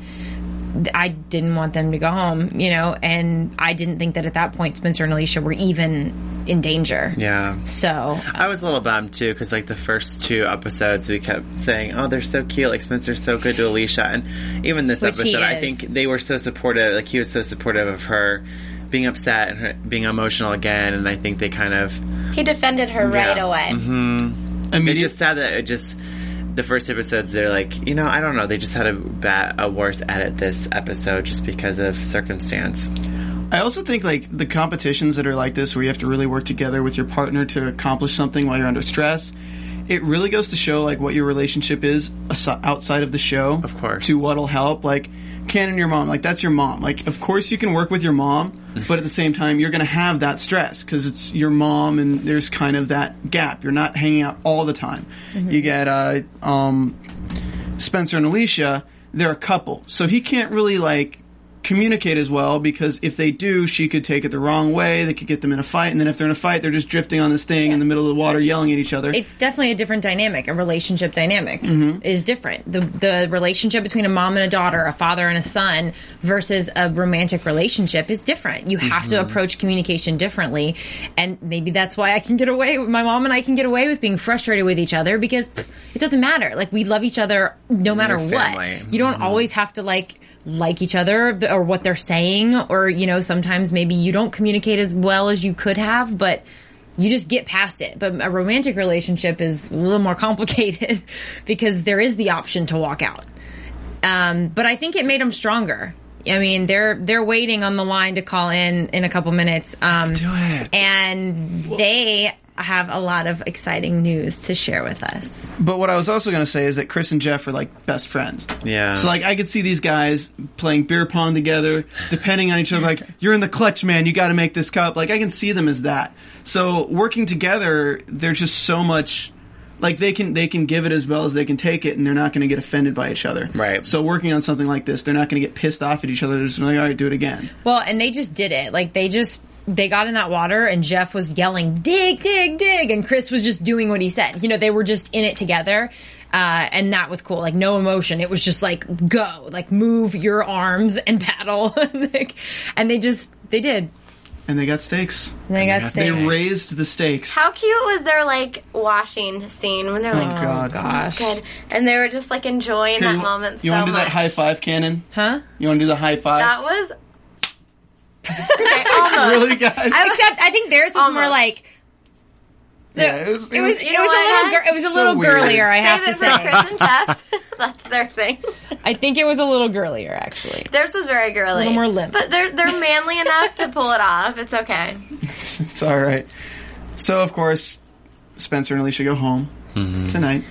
I didn't want them to go home, you know, and I didn't think that at that point Spencer and Alicia were even in danger. Yeah. So, I was a little bummed too because like the first two episodes we kept saying, "Oh, they're so cute." Like Spencer's so good to Alicia, and even this Which episode, I think they were so supportive. Like he was so supportive of her being upset and her being emotional again, and I think they kind of He defended her right Yeah. away. Mm-hmm. It's Immediate, just sad that it just the first episodes they're like you know I don't know they just had a bad a worse edit this episode just because of circumstance. I also think like the competitions that are like this, where you have to really work together with your partner to accomplish something while you're under stress. It really goes to show like what your relationship is outside of the show. Of course. To what'll help, like Ken and your mom, like that's your mom. Like, of course you can work with your mom, but at the same time you're going to have that stress because it's your mom, and there's kind of that gap. You're not hanging out all the time. You get uh, um, Spencer and Alicia, they're a couple. So he can't really like communicate as well because if they do, she could take it the wrong way. They could get them in a fight, and then if they're in a fight, they're just drifting on this thing in the middle of the water, yelling at each other. it's definitely a different dynamic. A relationship dynamic Mm-hmm. is different. The the relationship between a mom and a daughter, a father and a son, versus a romantic relationship is different. You have to Mm-hmm. approach communication differently, and maybe that's why I can get away. With, my mom and I can get away with being frustrated with each other because pff, it doesn't matter. Like we love each other no matter what. You don't always have to like like each other or what they're saying, or you know sometimes maybe you don't communicate as well as you could have, but you just get past it. But a romantic relationship is a little more complicated because there is the option to walk out. Um, but I think it made them stronger. I mean, they're they're waiting on the line to call in in a couple minutes. Um, do it. And they have a lot of exciting news to share with us. But what I was also going to say is that Chris and Jeff are like best friends. Yeah. So like I could see these guys playing beer pong together, depending on each other. Like you're in the clutch, man. You got to make this cup. Like I can see them as that. So working together, there's just so much like they can they can give it as well as they can take it, and they're not going to get offended by each other. Right. So working on something like this, they're not going to get pissed off at each other. They're just gonna be like, all right, do it again. Well, and they just did it. Like they just they got in that water and Jeff was yelling, dig, dig, dig, and Chris was just doing what he said. You know, they were just in it together. Uh, and that was cool. Like no emotion. It was just like go, like move your arms and paddle. Like, and they just they did. And they got stakes. And they got got They stakes. raised the stakes. How cute was their like washing scene when they're like, Oh, God. Gosh. good, and they were just like enjoying Here, that you- moment You so want to do much. that high five Camden? Huh? You want to do the high five? That was okay, almost. really, guys? Except I think theirs was more like yeah, it was. it was. You It know was a little. Gir- it was a So little weird. girlier. I have Save to it for say. Chris and Jeff. That's their thing. I think it was a little girlier, actually. Theirs was very girly. A little more limp. But they're they're manly enough to pull it off. It's okay. It's all right. So of course, Spencer and Alicia go home mm-hmm. tonight.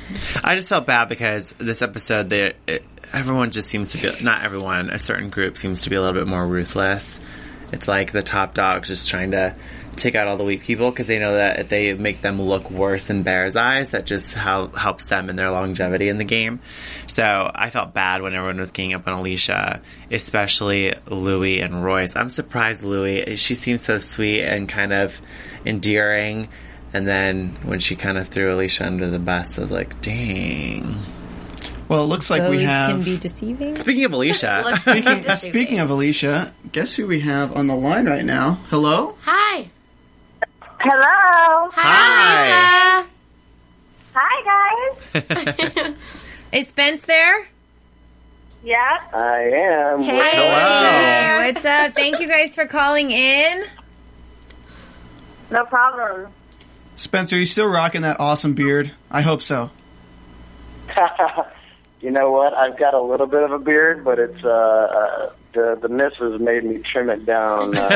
I just felt bad because this episode, they, it, everyone just seems to be, not everyone, a certain group seems to be a little bit more ruthless. It's like the top dogs just trying to take out all the weak people because they know that if they make them look worse in Bear's eyes, that just how, helps them in their longevity in the game. So I felt bad when everyone was ganging up on Alicia, especially Louie and Royce. I'm surprised Louie, she seems so sweet and kind of endearing. And then when she kind of threw Alicia under the bus, I was like, dang. Well, it looks like Those we have. can be deceiving. Speaking of Alicia, Speaking, speaking of Alicia, guess who we have on the line right now? Hello? Hi. Hello. Hi. Hi, guys. Is Spence there? Yeah. I am. Hey, Hello. what's up? Thank you guys for calling in. No problem. Spencer, you still rocking that awesome beard? I hope so. you know what? I've got a little bit of a beard, but it's uh, uh the the missus made me trim it down. Uh,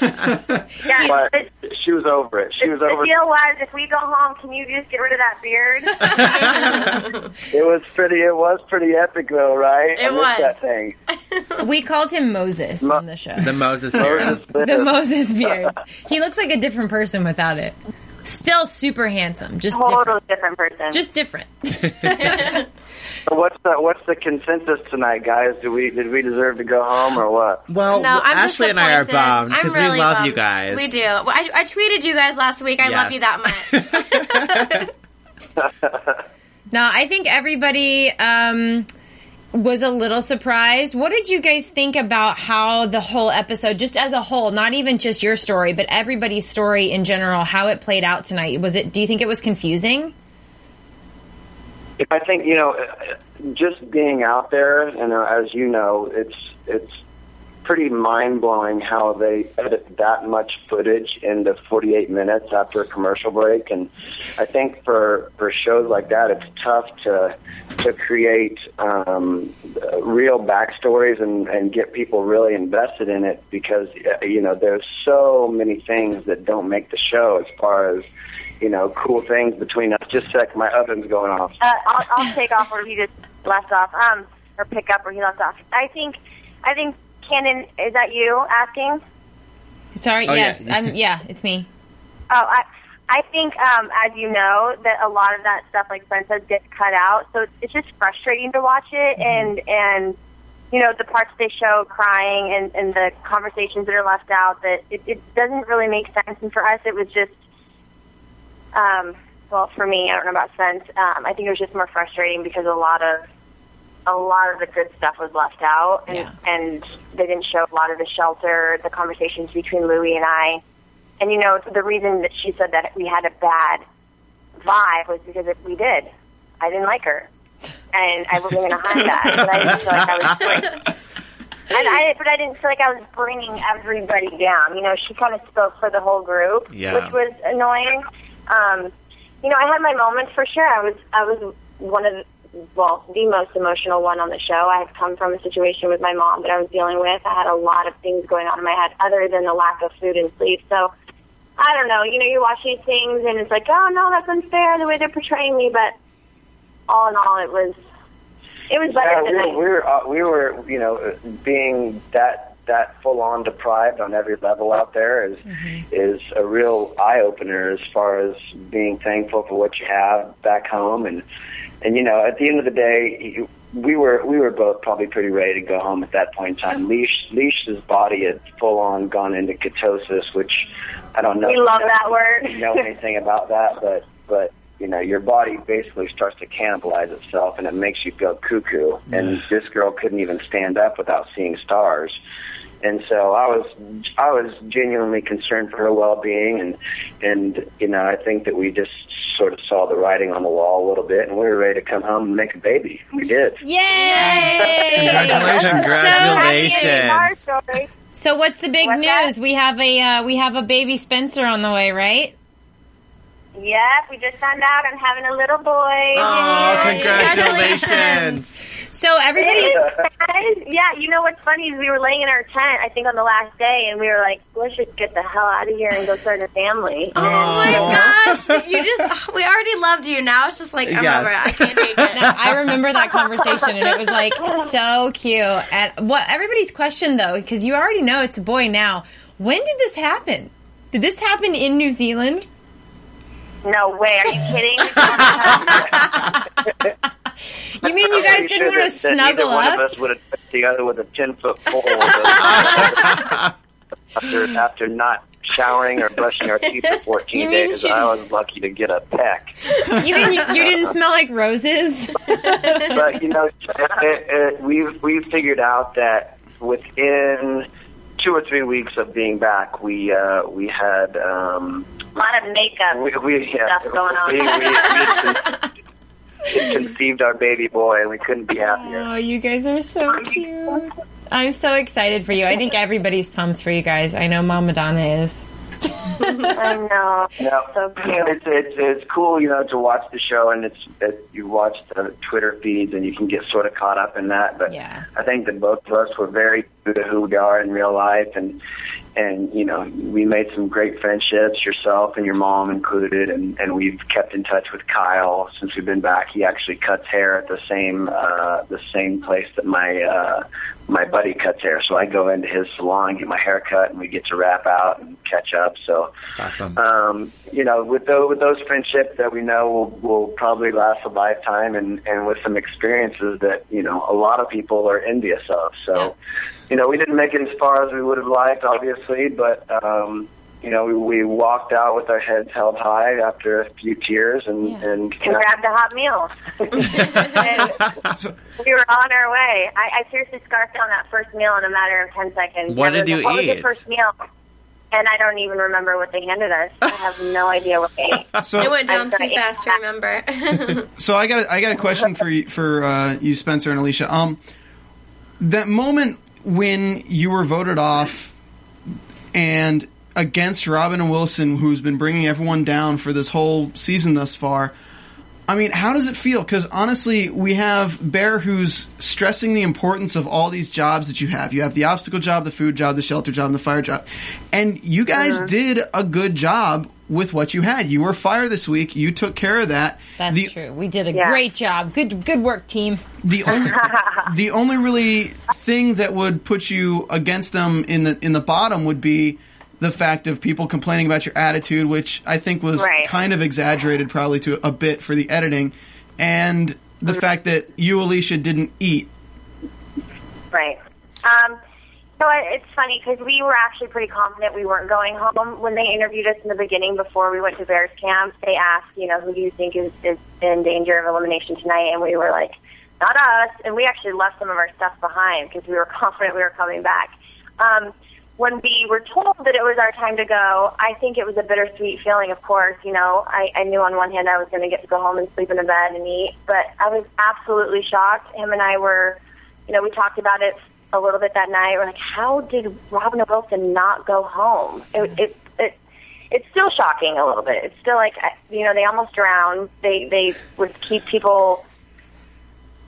Yeah. but it- she was over it. She was over it. the over. deal was, if we go home, can you just get rid of that beard? It was pretty. It was pretty epic, though, right? It I was. that thing. We called him Moses Mo- on the show. the Moses beard. The Moses beard. He looks like a different person without it. Still super handsome, just Totally different. different person. Just different. So what's the what's the consensus tonight, guys? Do we did we deserve to go home or what? Well, No, I'm Ashley and I are disappointed. bummed because really we love bummed. you guys. We do. Well, I, I tweeted you guys last week. I love you that much. No, I think everybody um, was a little surprised. What did you guys think about how the whole episode, just as a whole, not even just your story, but everybody's story in general, how it played out tonight? Was it? Do you think it was confusing? I think you know, just being out there, and as you know, it's it's pretty mind blowing how they edit that much footage into 48 minutes after a commercial break, and I think for for shows like that, it's tough to to create um, real backstories and and get people really invested in it because uh, you know there's so many things that don't make the show as far as you know, cool things between us. Just a sec, my oven's going off. uh, I'll, I'll take off where he just left off, um, or pick up where he left off. I think, I think, Camden, is that you asking? Sorry, Oh, yes, yeah. I'm, yeah, it's me. Oh, I, I think, um, as you know, that a lot of that stuff, like Spencer says, gets cut out. So it's just frustrating to watch it, and and you know the parts they show crying and and the conversations that are left out. That it, it doesn't really make sense. And for us, it was just, um, well, for me, I don't know about Spence. Um, I think it was just more frustrating because a lot of a lot of the good stuff was left out, and Yeah. and they didn't show a lot of the shelter, the conversations between Louie and I. And you know, the reason that she said that we had a bad vibe was because it, we did. I didn't like her, and I wasn't going to hide that. But I didn't feel like I was. And I, but I didn't feel like I was bringing everybody down. You know, she kind of spoke for the whole group, Yeah. which was annoying. Um, you know, I had my moments for sure. I was, I was one of the, well, the most emotional one on the show. I had come from a situation with my mom that I was dealing with. I had a lot of things going on in my head other than the lack of food and sleep. So I don't know. You know, you watch these things and it's like, oh no, that's unfair the way they're portraying me. But all in all, it was it was better Yeah, than we I- were, we were, uh, we were, you know, uh, being that that full on deprived on every level out there is is a real eye opener as far as being thankful for what you have back home and and you know at the end of the day we were we were both probably pretty ready to go home at that point in time. Leash Leash's body had full on gone into ketosis, which I don't know. We love that word. know anything about that, but but you know your body basically starts to cannibalize itself, and it makes you go cuckoo. And this girl couldn't even stand up without seeing stars. And so I was I was genuinely concerned for her well being, and and you know I think that we just sort of saw the writing on the wall a little bit, and we were ready to come home and make a baby. We did. Yay! Congratulations. Congratulations. Our story. So what's the big What's news? that? We have a uh, we have a baby Spencer on the way, right? Yep, we just found out I'm having a little boy. Oh, Yay. congratulations. So everybody, yeah, you know what's funny is we were laying in our tent, I think on the last day, and we were like, let's just get the hell out of here and go start a family. Oh my oh gosh, you just oh, we already loved you. Now it's just like I'm Yes. over it. I can't take it. I remember that conversation and it was like so cute. And what everybody's question though, because you already know it's a boy now. When did this happen? Did this happen in New Zealand? No way, are you kidding? You mean you guys didn't want to snuggle One of us would have touched the other with a ten foot pole. after after not showering or brushing our teeth for 14 mean days, she- I was lucky to get a peck. You mean you, you didn't smell like roses? but you know, it, it, we've we've figured out that within two or three weeks of being back, we uh, we had um, a lot of makeup. we, we yeah, Stuff going on. We, we, we con- conceived our baby boy, and we couldn't be happier. Oh, you guys are so cute. I'm so excited for you. I think everybody's pumped for you guys. I know Mama Donna is. I know. No, So cute. it's it's it's cool, you know, to watch the show, and it's it, you watch the Twitter feeds, and you can get sort of caught up in that. But Yeah. I think that both of us were very true to who we are in real life, and and you know, we made some great friendships, yourself and your mom included, and and we've kept in touch with Kyle since we've been back. He actually cuts hair at the same uh, the same place that my uh, my buddy cuts hair, so I go into his salon, get my hair cut, and we get to wrap out and catch up. So awesome. um, you know, with those, with those friendships that we know will, will probably last a lifetime, and and with some experiences that you know a lot of people are envious of. So, you know, we didn't make it as far as we would have liked, obviously, but um, you know, we, we walked out with our heads held high after a few tears, and Yeah. and and grabbed a hot meal. we were on our way. I, I seriously scarfed down that first meal in a matter of 10 seconds. What did you what was eat? the first meal? And I don't even remember what they handed us. I have no idea what they ate. So It went down too fast to remember. So I got I got a question for you, for uh, you, Spencer and Alicia. Um, that moment when you were voted off and against Robin and Wilson, who's been bringing everyone down for this whole season thus far. I mean, how does it feel? Because honestly, we have Bear who's stressing the importance of all these jobs that you have. You have the obstacle job, the food job, the shelter job, and the fire job. And you guys uh-huh. did a good job with what you had. You were fire this week. You took care of that. That's the, true. We did a Yeah. great job. Good good work, team. the only the only really thing that would put you against them in the in the bottom would be the fact of people complaining about your attitude, which I think was Right. kind of exaggerated probably to a bit for the editing, and the fact that you Alicia didn't eat. Right. Um, so I- it's funny because we were actually pretty confident we weren't going home when they interviewed us in the beginning before we went to Bears camp. They asked, you know, who do you think is, is in danger of elimination tonight? And we were like, not us. And we actually left some of our stuff behind because we were confident we were coming back. Um, when we were told that it was our time to go, I think it was a bittersweet feeling, of course. You know, I, I knew on one hand I was going to get to go home and sleep in a bed and eat, but I was absolutely shocked. Him and I were, you know, we talked about it a little bit that night. We're like, how did Robin Wilson not go home? It, it, it, it's still shocking a little bit. It's still like, you know, they almost drowned. They, they would keep people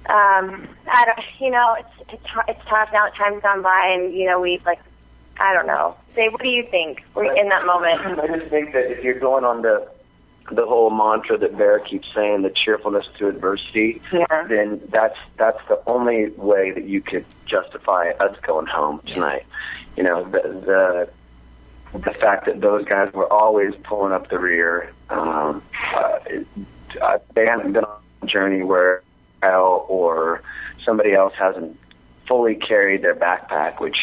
um, I don't, you know, it's it's it's tough now. that Time's gone by, and you know, we like, I don't know. Say, what do you think in that moment? I just think that if you're going on the the whole mantra that Bear keeps saying, the cheerfulness to adversity, Yeah. then that's that's the only way that you could justify us going home tonight. You know, the the the fact that those guys were always pulling up the rear. Um, uh, uh, they haven't been on a journey where Al or somebody else hasn't fully carried their backpack, which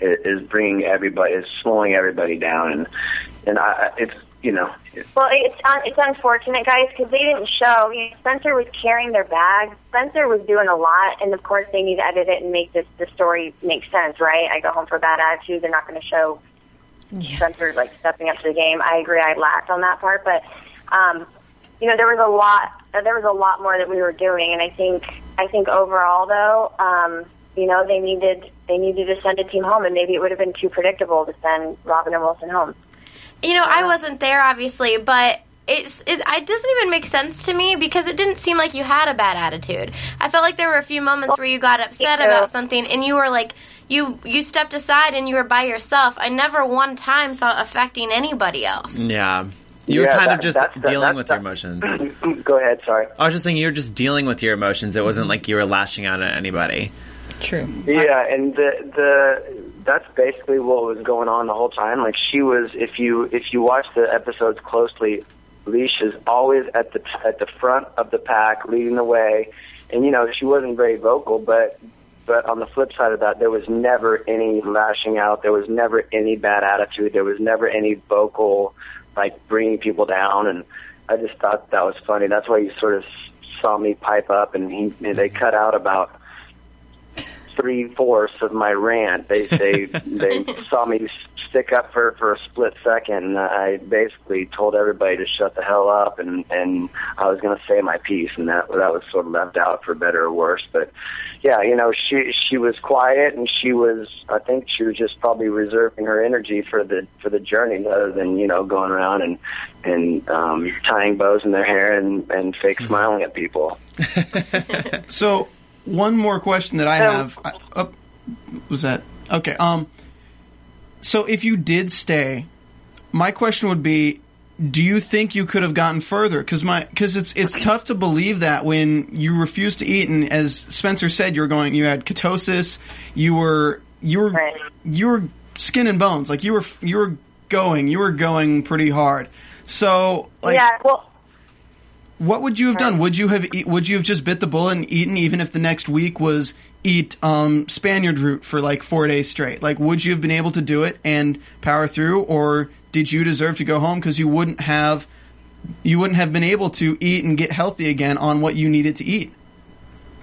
is, is bringing everybody, is slowing everybody down, and and I, it's you know, it, Well, it's un- it's unfortunate, guys, because they didn't show. You know, Spencer was carrying their bag. Spencer was doing a lot, and of course, they need to edit it and make this the story make sense, right? I go home for bad attitude. They're not going to show Spencer like stepping up to the game. I agree. I lacked on that part, but um, you know, there was a lot. uh, There was a lot more that we were doing, and I think I think overall, though, um, you know, they needed they needed to send a team home, and maybe it would have been too predictable to send Robin and Wilson home. You know, I wasn't there obviously, but it's it, it doesn't even make sense to me because it didn't seem like you had a bad attitude. I felt like there were a few moments where you got upset about something and you were like you you stepped aside and you were by yourself. I never one time saw it affecting anybody else. Yeah. You were Yeah, kind that- of just that's dealing that's with the- your emotions. go ahead. Sorry. I was just saying you were just dealing with your emotions. It wasn't like you were lashing out at anybody. True. Yeah, and the the that's basically what was going on the whole time. Like she was, if you if you watch the episodes closely, Leash is always at the at the front of the pack, leading the way, and you know she wasn't very vocal, but but on the flip side of that, there was never any lashing out. There was never any bad attitude. There was never any vocal like bringing people down, and I just thought that was funny. That's why you sort of saw me pipe up, and he they cut out about three fourths of my rant. They they they saw me stick up for for a split second, and I basically told everybody to shut the hell up, and and I was going to say my piece, and that that was sort of left out for better or worse. But yeah, you know, she she was quiet, and she was I think she was just probably reserving her energy for the for the journey, rather than you know going around and and um, tying bows in their hair and and fake smiling at people. So, one more question that I have. I, oh, was that okay? Um, so if you did stay, my question would be: Do you think you could have gotten further? Because my because it's it's tough to believe that when you refused to eat, and as Spencer said, you were going, you had ketosis, you were you were Right. you were skin and bones, like you were you were going, you were going pretty hard. So like. yeah, well, What would you have done? Would you have eat, would you have just bit the bullet and eaten even if the next week was eat um, Spaniard root for like four days straight? Like, would you have been able to do it and power through, or did you deserve to go home because you wouldn't have you wouldn't have been able to eat and get healthy again on what you needed to eat?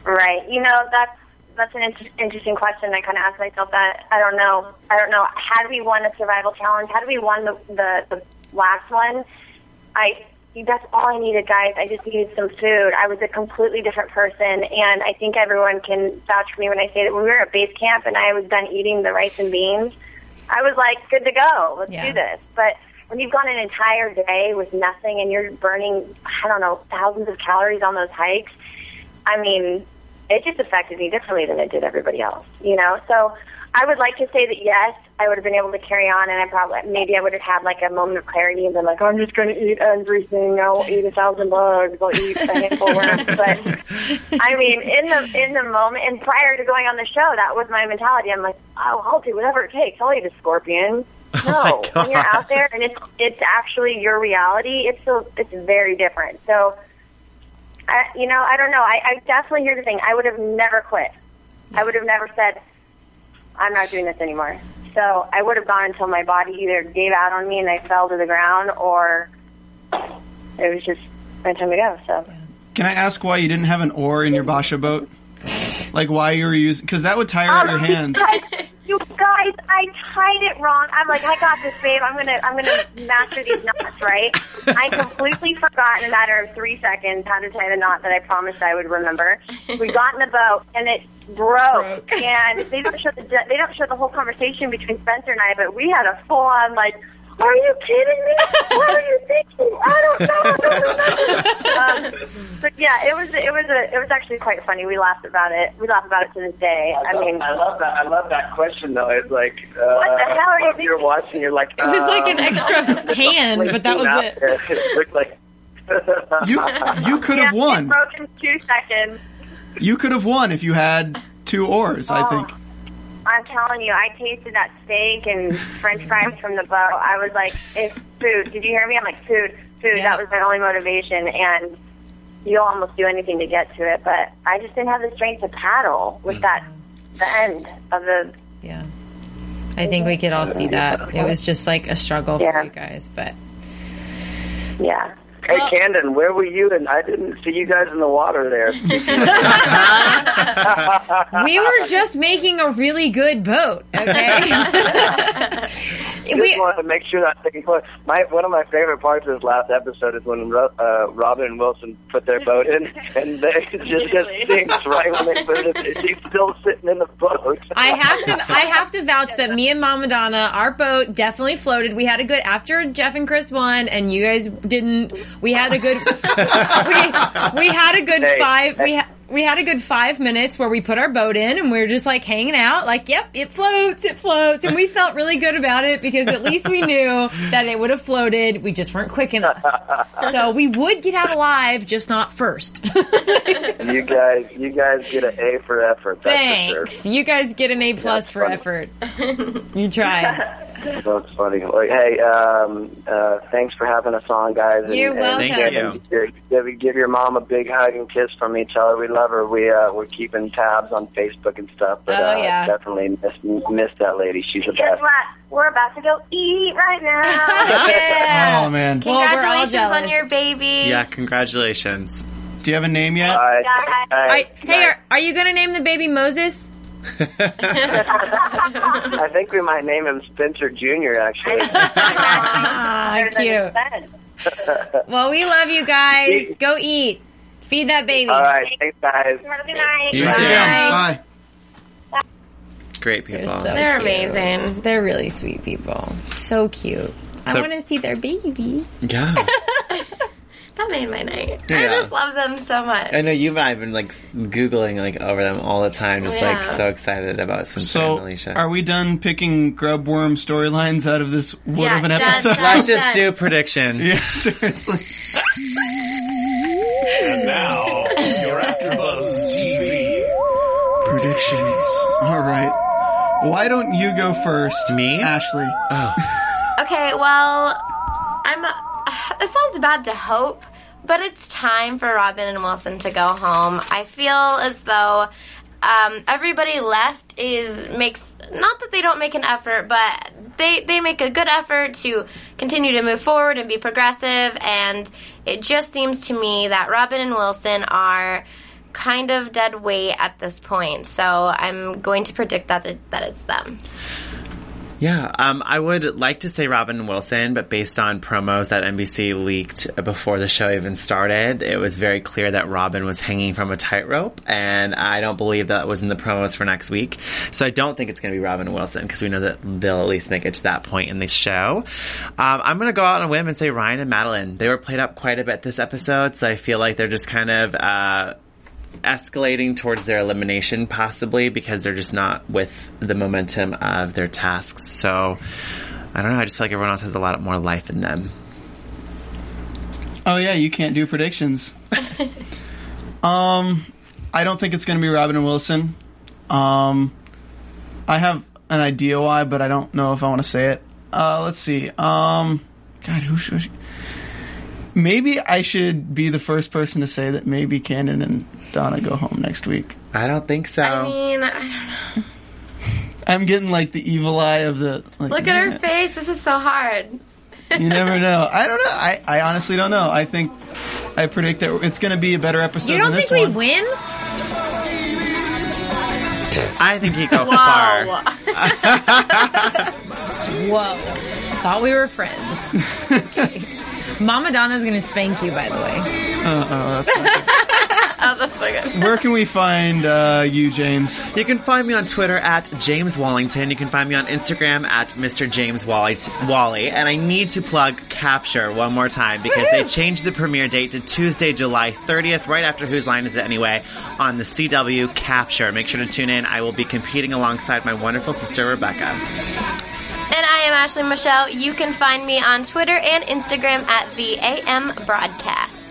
Right. You know, that's that's an inter- interesting question. I kind of asked myself that. I don't know. I don't know. Had we won a survival challenge? Had we won the the, the last one? I that's all I needed, guys. I just needed some food. I was a completely different person, and I think everyone can vouch for me when I say that when we were at base camp and I was done eating the rice and beans, I was like, good to go. Let's Yeah. do this. But when you've gone an entire day with nothing and you're burning, I don't know, thousands of calories on those hikes, I mean, it just affected me differently than it did everybody else, you know? So I would like to say that yes, I would have been able to carry on and I probably, maybe I would have had like a moment of clarity and been like, I'm just going to eat everything. I'll eat a thousand bugs. I'll eat a handful of worms. But I mean, in the, in the moment and prior to going on the show, that was my mentality. I'm like, oh, I'll do whatever it takes. I'll eat a scorpion. Oh no, my when you're out there and it's, it's actually your reality, it's so, it's very different. So, I, you know, I don't know. I, I definitely hear the thing. I would have never quit. I would have never said, I'm not doing this anymore. So I would have gone until my body either gave out on me and I fell to the ground or it was just my time to go. So Can I ask why you didn't have an oar in your Basha boat? Like why you were using? Because that would tire out your um, hands. You guys, I tied it wrong. I'm like, I got this, babe. I'm gonna, I'm gonna master these knots, right? I completely forgot in a matter of three seconds how to tie the knot that I promised I would remember. We got in the boat and it broke, and they don't show the, they don't show the whole conversation between Spencer and I, but we had a full on like. Are you kidding me? What are you thinking? I don't know. I don't know. um, but yeah, it was it was a it was actually quite funny. We laughed about it. We laugh about it to this day. I mean, I love that. I love that question though. It's like, uh, What the hell are you if you're watching, you're like, It was like an um, extra hand, but that was it. It looked like You you could Yeah, have it won. broke in two seconds. You could have won if you had two oars. I think. I'm telling you, I tasted that steak and French fries from the boat. I was like, "It's food." Did you hear me? I'm like, "Food, food." Yeah. That was my only motivation, and you'll almost do anything to get to it. But I just didn't have the strength to paddle with mm. that the end of the. Yeah. I think we could all see that. It was just like a struggle Yeah. for you guys, but Yeah. Hey, Camden, where were you? And I didn't see you guys in the water there. we were just making a really good boat, okay? Just we, wanted to make sure that thing. My one of my favorite parts of this last episode is when uh, Robin and Wilson put their boat in, and they just gets sinks right when they put it. in. She's still sitting in the boat. I have to I have to vouch that me and Mama Donna, our boat definitely floated. We had a good after Jeff and Chris won and you guys didn't we had a good we, we had a good Hey. five we ha- we had a good five minutes where we put our boat in and we were just like hanging out, like, yep, it floats, it floats. And we felt really good about it because at least we knew that it would have floated. We just weren't quick enough. So we would get out alive, just not first. You guys, you guys get an A for effort. That's for Thanks. sure. You guys get an A plus for funny. effort. You tried. That's funny. Like, hey, um, uh, thanks for having us on, guys. And, You're and welcome. Thank and Give, give your mom a big hug and kiss from me. Tell her we love her. We uh, we're keeping tabs on Facebook and stuff, but Oh, uh, yeah. definitely miss miss that lady. She's the Guess best. We're about to go eat right now. yeah. Oh man, Well, Congratulations on your baby. Yeah, congratulations. do you have a name yet? Bye. Guys. Bye. I, hey, are, are you going to name the baby Moses? I think we might name him Spencer Jr. Actually. Ah, cute. Well, we love you guys. Go eat. Feed that baby. All right, thanks, guys. Have a good night. You Bye. too. Bye. Great They're people. so They're amazing. They're really sweet people. So cute. I want to see their baby. Yeah. That made my night. Yeah. I just love them so much. I know you and I have been like googling like over them all the time, just like so excited about Spencer So, and Alicia. are we done picking grubworm storylines out of this wood Yeah, of an done, episode? done. Let's just do predictions. Yeah, seriously. And now, your AfterBuzz TV predictions. All right. Why don't you go first, Me? Ashley? Oh. Okay, well, I'm. It sounds bad to hope, but it's time for Robin and Wilson to go home. I feel as though um, everybody left is makes not that they don't make an effort, but they they make a good effort to continue to move forward and be progressive. And it just seems to me that Robin and Wilson are kind of dead weight at this point. So I'm going to predict that that it's them. Yeah, um, I would like to say Robin Wilson, but based on promos that NBC leaked before the show even started, it was very clear that Robin was hanging from a tightrope, and I don't believe that was in the promos for next week. So I don't think it's going to be Robin Wilson because we know that they'll at least make it to that point in the show. Um, I'm going to go out on a whim and say Ryan and Madeline. They were played up quite a bit this episode, so I feel like they're just kind of. Uh, escalating towards their elimination possibly because they're just not with the momentum of their tasks. So I don't know. I just feel like everyone else has a lot more life in them. Oh yeah, you can't do predictions. um, I don't think it's going to be Robin and Wilson. Um, I have an idea why, but I don't know if I want to say it. Uh, let's see. Um, God, who should? Maybe I should be the first person to say that maybe Cannon and Donna go home next week. I don't think so. I mean, I don't know. I'm getting like the evil eye of the. Like, Look at her face. This is so hard. You never know. I don't know. I, I honestly don't know. I think I predict that it's going to be a better episode You don't than think this we one. win? I think he goes far. Whoa. Thought we were friends. Okay. Mama Donna's going to spank you, by the way. Uh-oh, that's not Oh, that's so good. good. Where can we find uh, you, James? You can find me on Twitter at James Wallington. You can find me on Instagram at Mr. James Wally, Wally. And I need to plug Capture one more time because they changed the premiere date to Tuesday, July 30th, right after Whose Line Is It Anyway, on the CW Capture. Make sure to tune in. I will be competing alongside my wonderful sister, Rebecca. And I am Ashley Michelle. You can find me on Twitter and Instagram at the AM Broadcast.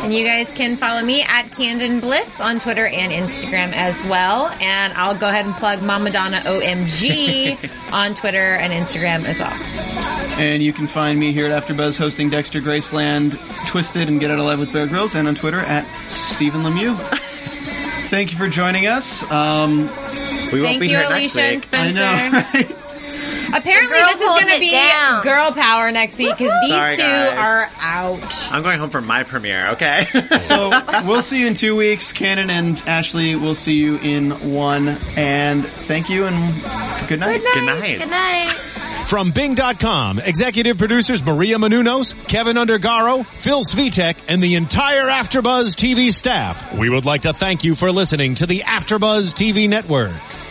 And you guys can follow me at Camden Bliss on Twitter and Instagram as well. And I'll go ahead and plug Mama Donna OMG on Twitter and Instagram as well. And you can find me here at AfterBuzz hosting Dexter Graceland, Twisted, and Get Out Alive with Bear Grylls, and on Twitter at Stephen Lemieux. Thank you for joining us. Um, We won't Thank be you, here next Alicia and week. Spencer. I know, right? Apparently, this is going to be down. girl power next week because these Sorry, two guys. are out. I'm going home for my premiere, okay? So we'll see you in two weeks. Camden and Ashley, we'll see you in one. And thank you and good night. Good night. Good night. From Bing.com, executive producers Maria Menounos, Kevin Undergaro, Phil Svitek, and the entire Afterbuzz TV staff. We would like to thank you for listening to the Afterbuzz TV network.